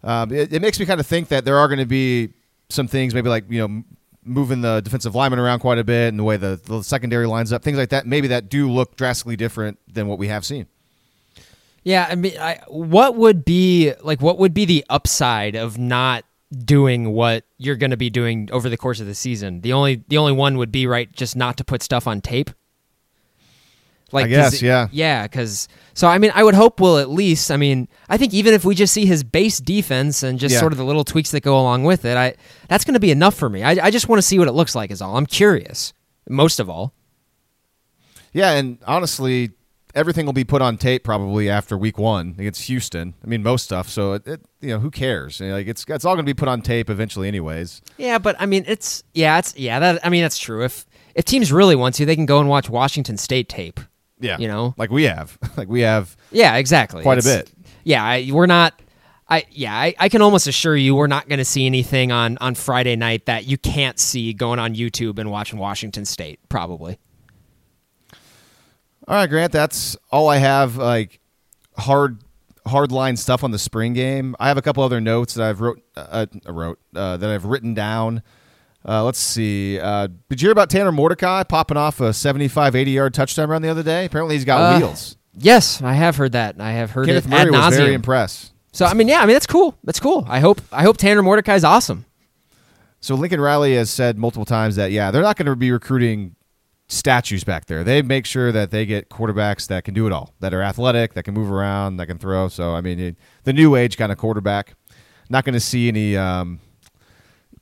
um, it, it makes me kind of think that there are going to be some things, maybe like you know, moving the defensive lineman around quite a bit and the way the, the secondary lines up, things like that. Maybe that do look drastically different than what we have seen. Yeah, I mean, I, what would be like? What would be the upside of not doing what you're going to be doing over the course of the season? The only the only one would be right, just not to put stuff on tape. Like, I guess, 'cause- yeah. yeah. Because so, I mean, I would hope we'll at least. I mean, I think even if we just see his base defense and just Yeah. sort of the little tweaks that go along with it, I that's going to be enough for me. I, I just want to see what it looks like. Is all. I'm curious. Most of all. Yeah, and honestly, everything will be put on tape probably after week one against Houston. I mean, most stuff. So it, it you know, who cares? You know, like it's it's all going to be put on tape eventually, anyways. Yeah, but I mean, it's yeah, it's yeah. That I mean, that's true. If if teams really want to, they can go and watch Washington State tape. Yeah, You know? like we have, [LAUGHS] like we have. Yeah, exactly. Quite a bit. Yeah, I, we're not. I yeah, I, I can almost assure you we're not going to see anything on on Friday night that you can't see going on YouTube and watching Washington State. Probably. All right, Grant. That's all I have. Like hard hard line stuff on the spring game. I have a couple other notes that I've wrote uh, uh, wrote uh, that I've written down. Uh, let's see. Uh, did you hear about Tanner Mordecai popping off a 75, 80 yard touchdown run the other day? Apparently, he's got Uh, wheels. Yes, I have heard that. I have heard Kenneth it Murray ad was very impressed. So I mean, yeah, I mean that's cool. That's cool. I hope I hope Tanner Mordecai's awesome. So Lincoln Riley has said multiple times that yeah, they're not going to be recruiting statues back there. They make sure that they get quarterbacks that can do it all, that are athletic, that can move around, that can throw. So I mean, it, the new age kind of quarterback. Not going to see any. Um,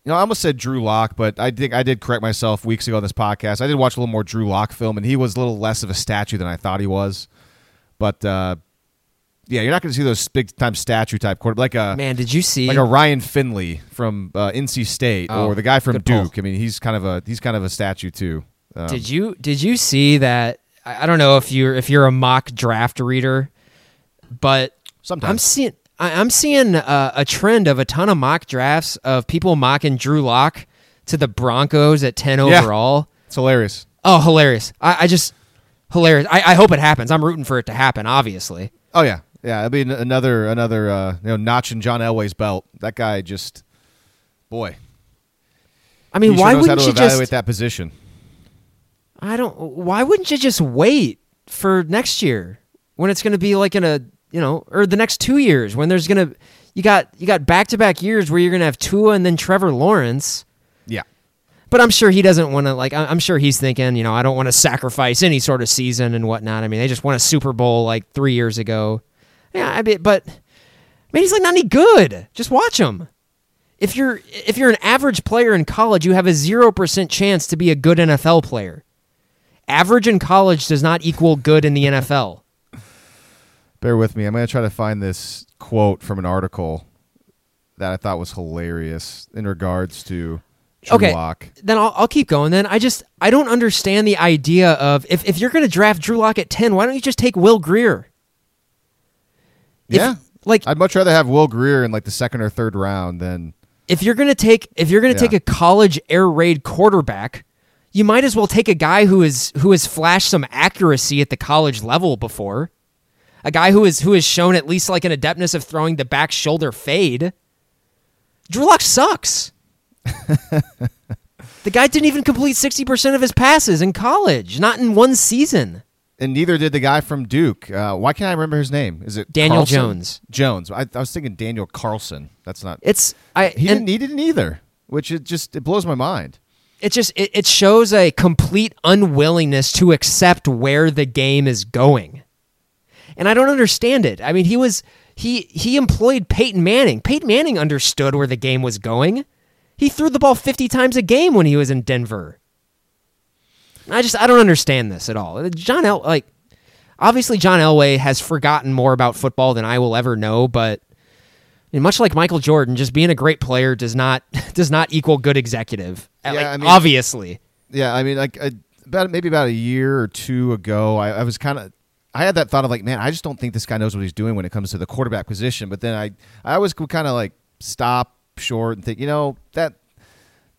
you know, I almost said Drew Lock, but I think I did correct myself weeks ago on this podcast. I did watch a little more Drew Lock film, and he was a little less of a statue than I thought he was. But uh, yeah, you're not going to see those big time statue type quarter like a Man, did you see? like a Ryan Finley from uh, NC State Oh, or the guy from good pull. Duke. I mean, he's kind of a he's kind of a statue too. Um, Did you did you see that? I I don't know if you're if you're a mock draft reader, but Sometimes. I'm seeing I- I'm seeing uh, a trend of a ton of mock drafts of people mocking Drew Lock to the Broncos at ten Yeah. overall. It's hilarious. Oh, hilarious! I, I just hilarious. I, I hope it happens. I'm rooting for it to happen. Obviously. Oh yeah, yeah. It'll be an- another another uh, you know notch in John Elway's belt. That guy just boy. I mean, sure why knows wouldn't how to you evaluate just? that position? I don't. Why wouldn't you just wait for next year when it's going to be like in a you know or the next two years when there's going to you got you got back to back years where you're going to have Tua and then Trevor Lawrence. Yeah. But I'm sure he doesn't want to like. I- I'm sure he's thinking, you know, I don't want to sacrifice any sort of season and whatnot. I mean, they just won a Super Bowl like three years ago. Yeah, I mean, but man, he's like not any good. Just watch him. If you're if you're an average player in college, you have a zero percent chance to be a good NFL player. Average in college does not equal good in the NFL. Bear with me. I'm going to try to find this quote from an article that I thought was hilarious in regards to Drew okay, Lock. then I'll, I'll keep going. Then I just I don't understand the idea of if, if you're going to draft Drew Lock at ten, why don't you just take Will Grier? If- yeah. like I'd much rather have Will Grier in like the second or third round than if you're gonna take if you're gonna Yeah. take a college air raid quarterback, you might as well take a guy who is who has flashed some accuracy at the college level before. A guy who is who has shown at least like an adeptness of throwing the back shoulder fade. Drew Lock sucks. [LAUGHS] the guy didn't even complete sixty percent of his passes in college, not in one season. and neither did the guy from Duke. Uh, why can't I remember his name? Is it Daniel Carlson? Jones. Jones. I, I was thinking Daniel Carlson. That's not. It's I he didn't. He didn't either. Which it just it blows my mind. it just it, it shows a complete unwillingness to accept where the game is going and i don't understand it i mean he was he he employed peyton manning peyton manning understood where the game was going he threw the ball 50 times a game when he was in denver i just i don't understand this at all john el like obviously john elway has forgotten more about football than i will ever know but mean, much like Michael Jordan, just being a great player does not [LAUGHS] does not equal good executive. Yeah, Like, I mean- obviously. Yeah, I mean, like uh, about maybe about a year or two ago, I, I was kind of. I had that thought of like, man, I just don't think this guy knows what he's doing when it comes to the quarterback position. But then I, I always would kind of like stop short and think, you know, that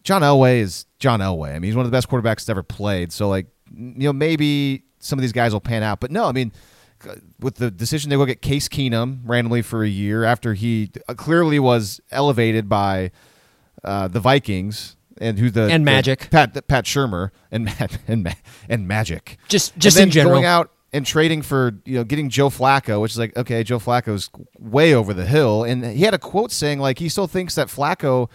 John Elway is John Elway. I mean, he's one of the best quarterbacks that's ever played. So like, you know, maybe some of these guys will pan out. But no, I mean, with the decision they go get Case Keenum randomly for a year after he uh, clearly was elevated by uh, the Vikings and who the And the- Magic. Pat Pat Shurmur and [LAUGHS] and and Magic Just just in general. going out and trading for you know getting Joe Flacco, which is like okay, Joe Flacco's way over the hill, and he had a quote saying like he still thinks that Flacco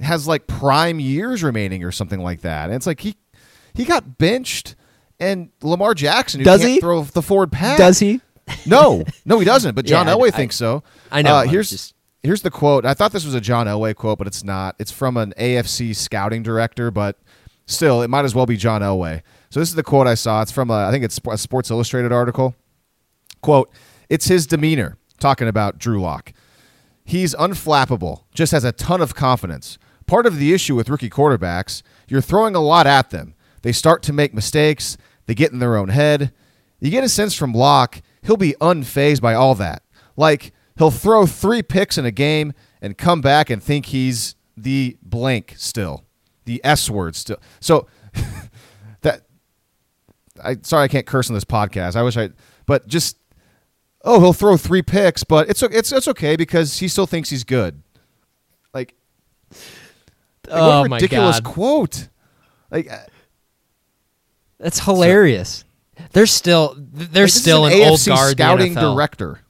has like prime years remaining or something like that, and it's like he he got benched. And Lamar Jackson, who Does he? throw the forward pass, Does he? no, no, he doesn't. But [LAUGHS] John Yeah, Elway I- thinks so. I know, Uh, here's just- here's the quote. I thought this was a John Elway quote, but it's not. It's from an AFC scouting director, but still, it might as well be John Elway. So this is the quote I saw. It's from a, I think it's a Sports Illustrated article. Quote: It's his demeanor talking about Drew Lock. He's unflappable, just has a ton of confidence. Part of the issue with rookie quarterbacks, you're throwing a lot at them. They start to make mistakes, they get in their own head. You get a sense from Lock, he'll be unfazed by all that. Like, he'll throw three picks in a game and come back and think he's the blank still, the S word still. So, [LAUGHS] I sorry I can't curse on this podcast. I wish I, but just oh, he'll throw three picks, but it's it's it's okay because he still thinks he's good. Like, like, Oh what ridiculous God. quote. Like, uh, That's hilarious. They're still they're like, still an an, old guard scouting director.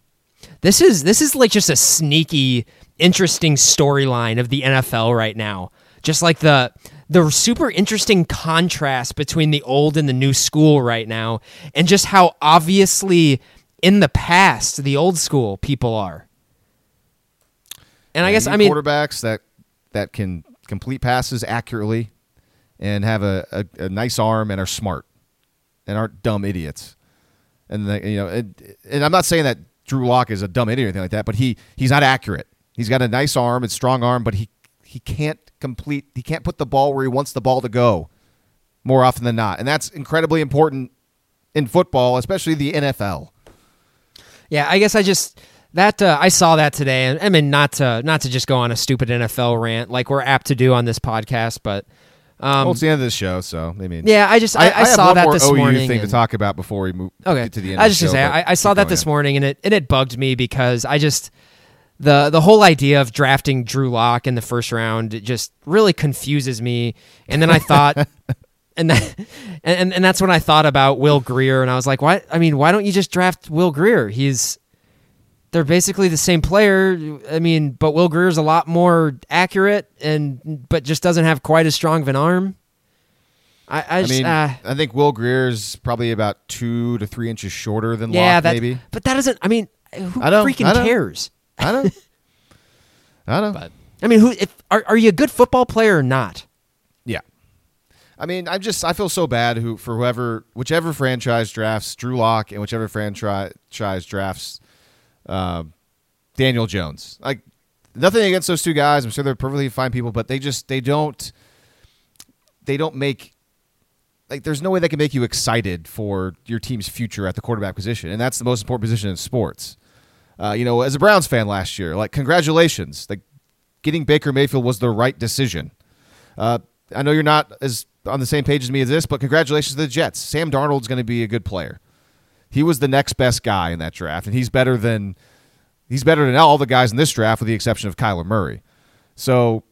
This is this is like just a sneaky, interesting storyline of the NFL right now. Just like the the super interesting contrast between the old and the new school right now, and just how obviously in the past the old school people are. And I guess I mean quarterbacks that that can complete passes accurately and have a, a, a nice arm and are smart and aren't dumb idiots. And the, you know, and, and I'm not saying that Drew Lock is a dumb idiot or anything like that, but he he's not accurate. He's got a nice arm, it's strong arm, but he he can't complete. He can't put the ball where he wants the ball to go more often than not, and that's incredibly important in football, especially the NFL. Yeah, I guess I just that uh, I saw that today, and I mean not to not to just go on a stupid NFL rant like we're apt to do on this podcast, but um, well, it's the end of the show, so I mean, yeah, I just I, I, have saw that this OU morning. thing to talk about before we move okay, get to the end. I just show, say I, I saw that this morning, and it and it bugged me because I just the the whole idea of drafting Drew Lock in the first round it just really confuses me. And then I thought. [LAUGHS] And, that, and and that's when I thought about Will Grier, and I was like, "Why? I mean, why don't you just draft Will Grier? He's they're basically the same player. I mean, but Will Grier's a lot more accurate and but just doesn't have quite as strong of an arm. I, I, I just, mean, uh, I think Will Grier's probably about two to three inches shorter than yeah, Lock, that, maybe. but that doesn't. I mean, who I don't- freaking I don't- cares? I don't. I don't. But I mean, who? If are are you a good football player or not? Yeah. I mean, I'm just I feel so bad who for whoever whichever franchise drafts Drew Lock and whichever franchise drafts uh, Daniel Jones. Like nothing against those two guys. I'm sure they're perfectly fine people, but they just they don't they don't make like there's no way they can make you excited for your team's future at the quarterback position, and that's the most important position in sports. Uh, you know, as a Browns fan last year, like congratulations, like getting Baker Mayfield was the right decision. Uh, I know you're not as on the same page as me as this, but congratulations to the Jets. Sam Darnold's going to be a good player. He was the next best guy in that draft, and he's better than he's better than all the guys in this draft, with the exception of Kyler Murray. So,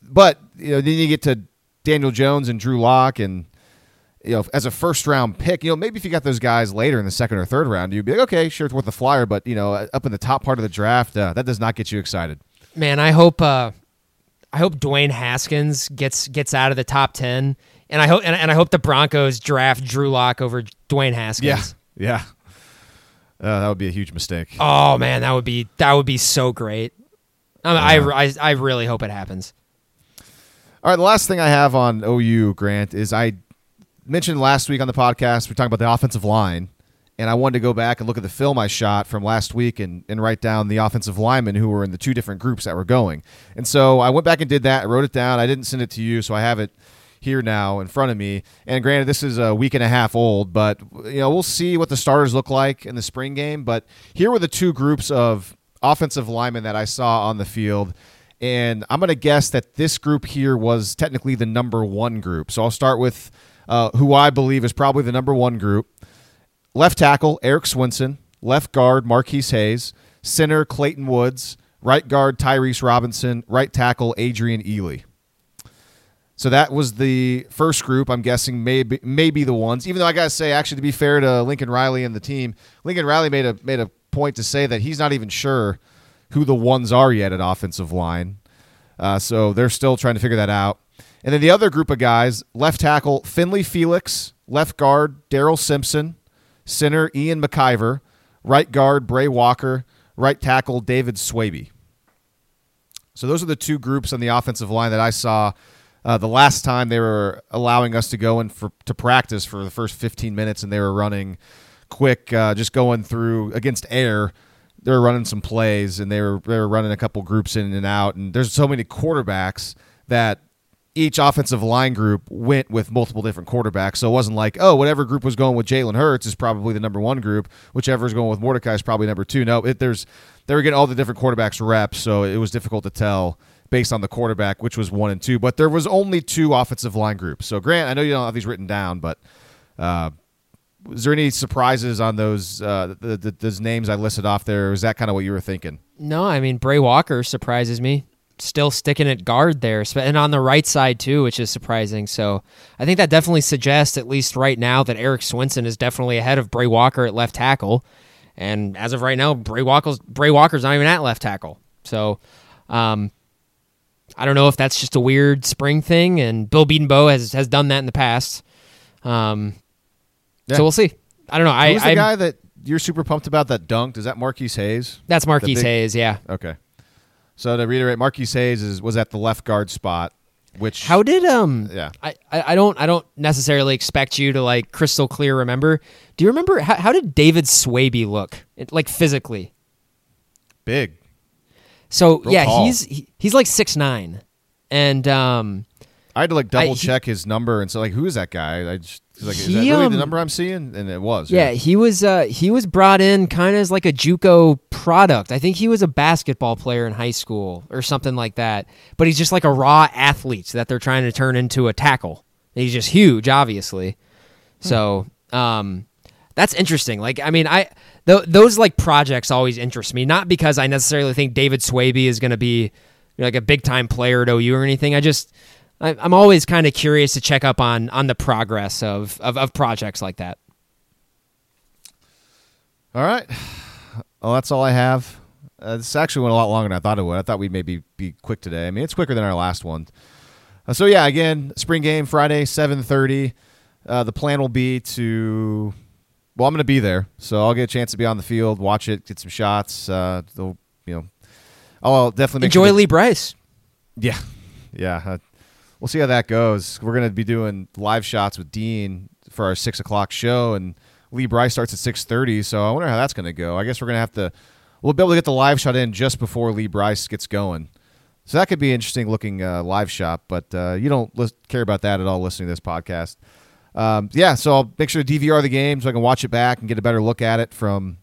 but you know, then you get to Daniel Jones and Drew Lock, and you know, as a first round pick, you know, maybe if you got those guys later in the second or third round, you'd be like, okay, sure, it's worth a flyer, but you know, up in the top part of the draft, uh, that does not get you excited. Man, I hope uh, I hope Dwayne Haskins gets gets out of the top ten, and I hope and, and I hope the Broncos draft Drew Lock over Dwayne Haskins. yeah. Uh, that would be a huge mistake. Oh man, that would be that would be so great. I, mean, I, I I really hope it happens. All right, the last thing I have on OU, Grant, is I mentioned last week on the podcast, we're talking about the offensive line, and I wanted to go back and look at the film I shot from last week and, and write down the offensive linemen who were in the two different groups that were going. And so I went back and did that. I wrote it down. I didn't send it to you, so I have it here now in front of me. And granted, this is a week and a half old, but you know we'll see what the starters look like in the spring game. But here were the two groups of offensive linemen that I saw on the field. And I'm going to guess that this group here was technically the number one group. So I'll start with uh, who I believe is probably the number one group. Left tackle, Erik Swenson. Left guard, Marquis Hayes. Center, Clayton Woods. Right guard, Tyrese Robinson. Right tackle, Adrian Ealy. So that was the first group. I'm guessing maybe maybe the ones. Even though I gotta say, actually, to be fair to Lincoln Riley and the team, Lincoln Riley made a made a point to say that he's not even sure who the ones are yet at offensive line. Uh, so they're still trying to figure that out. And then the other group of guys: left tackle Finley Felix, left guard Daryl Simpson, center Ian McIver, right guard Brey Walker, right tackle David Swaby. So those are the two groups on the offensive line that I saw Uh, the last time they were allowing us to go in for to practice for the first 15 minutes, and they were running quick, uh, just going through against air. They were running some plays, and they were they were running a couple groups in and out. And there's so many quarterbacks that each offensive line group went with multiple different quarterbacks. So it wasn't like, oh, whatever group was going with Jalen Hurts is probably the number one group. Whichever is going with Mordecai is probably number two. No, it, there's they were getting all the different quarterbacks reps, so it was difficult to tell based on the quarterback which was one and two. But there was only two offensive line groups. So Grant, I know you don't have these written down, but uh, was there any surprises on those uh, the, the, those names I listed off there? Is that kind of what you were thinking? No, I mean Brey Walker surprises me. Still sticking at guard there, and on the right side too, which is surprising. So I think that definitely suggests, at least right now, that Erik Swenson is definitely ahead of Brey Walker at left tackle. And as of right now, Brey Walker's Brey Walker's not even at left tackle. So um, I don't know if that's just a weird spring thing, and Bill Bedenbaugh has has done that in the past. Um, Yeah. So we'll see. I don't know. I the I'm- guy that you're super pumped about that dunked? Is that Marquis Hayes? that's Marquise big- Hayes. Yeah. Okay. So to reiterate, Marquis Hayes is, was at the left guard spot, which How did um? Yeah. I, I don't I don't necessarily expect you to like crystal clear remember. Do you remember how, how did David Swaby look it, like physically? big. So Real yeah, tall. he's he, he's like six nine, and um I had to like double I- he- check his number and so like who is that guy? I just like, is that He, really um, the number I'm seeing? And it was. yeah he was uh he was brought in kind of as like a JUCO product. I think he was a basketball player in high school or something like that. But he's just like a raw athlete that they're trying to turn into a tackle. He's just huge, obviously. So um, that's interesting. Like, I mean, I th- those like projects always interest me. Not because I necessarily think David Swaby is going to be you know, like a big time player at OU or anything. I just I, I'm always kind of curious to check up on on the progress of of, of projects like that. All right. Well, that's all I have. Uh, this actually went a lot longer than I thought it would. I thought we'd maybe be quick today. I mean, it's quicker than our last one. Uh, so yeah, again, spring game Friday, seven thirty. Uh, the plan will be to. Well, I'm going to be there, so I'll get a chance to be on the field, watch it, get some shots. Uh, you know, I'll definitely make Enjoy sure Lee Brice. Yeah, yeah. We'll see how that goes. We're gonna be doing live shots with Dean for our six o'clock show, and Lee Brice starts at six thirty. So I wonder how that's gonna go. I guess we're gonna have to. We'll be able to get the live shot in just before Lee Brice gets going. So that could be an interesting looking uh, live shot, but uh, you don't lis- care about that at all listening to this podcast. Um, yeah, so I'll make sure to DVR the game so I can watch it back and get a better look at it from,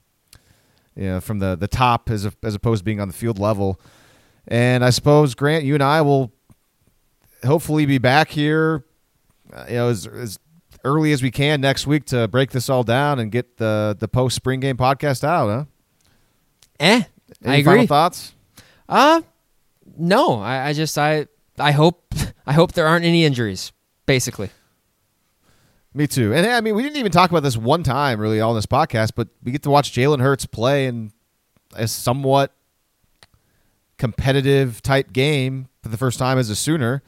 you know, from the the top as a, as opposed to being on the field level. And I suppose Grant, you and I will hopefully be back here, uh, you know, as, as early as we can next week to break this all down and get the the post spring game podcast out. Huh? Eh, Any I final agree. thoughts? Uh no. I, I just I I hope [LAUGHS] I hope there aren't any injuries. Basically. Me too. And I mean, we didn't even talk about this one time really on this podcast, but we get to watch Jalen Hurts play in a somewhat competitive type game for the first time as a Sooner.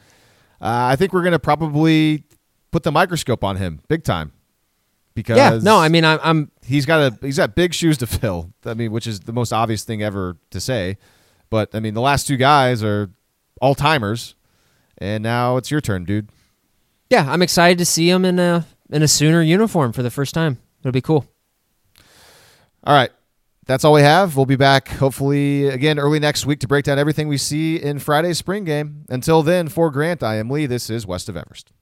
Uh, I think we're going to probably put the microscope on him big time because Yeah. No. I mean, I'm, I'm he's got a he's got big shoes to fill. I mean, which is the most obvious thing ever to say. But I mean, the last two guys are all timers, and now it's your turn, dude. yeah. I'm excited to see him in a in a Sooner uniform for the first time. It'll be cool. All right. That's all we have. We'll be back hopefully again early next week to break down everything we see in Friday's spring game. Until then, for Grant, I am Lee. This is West of Everest.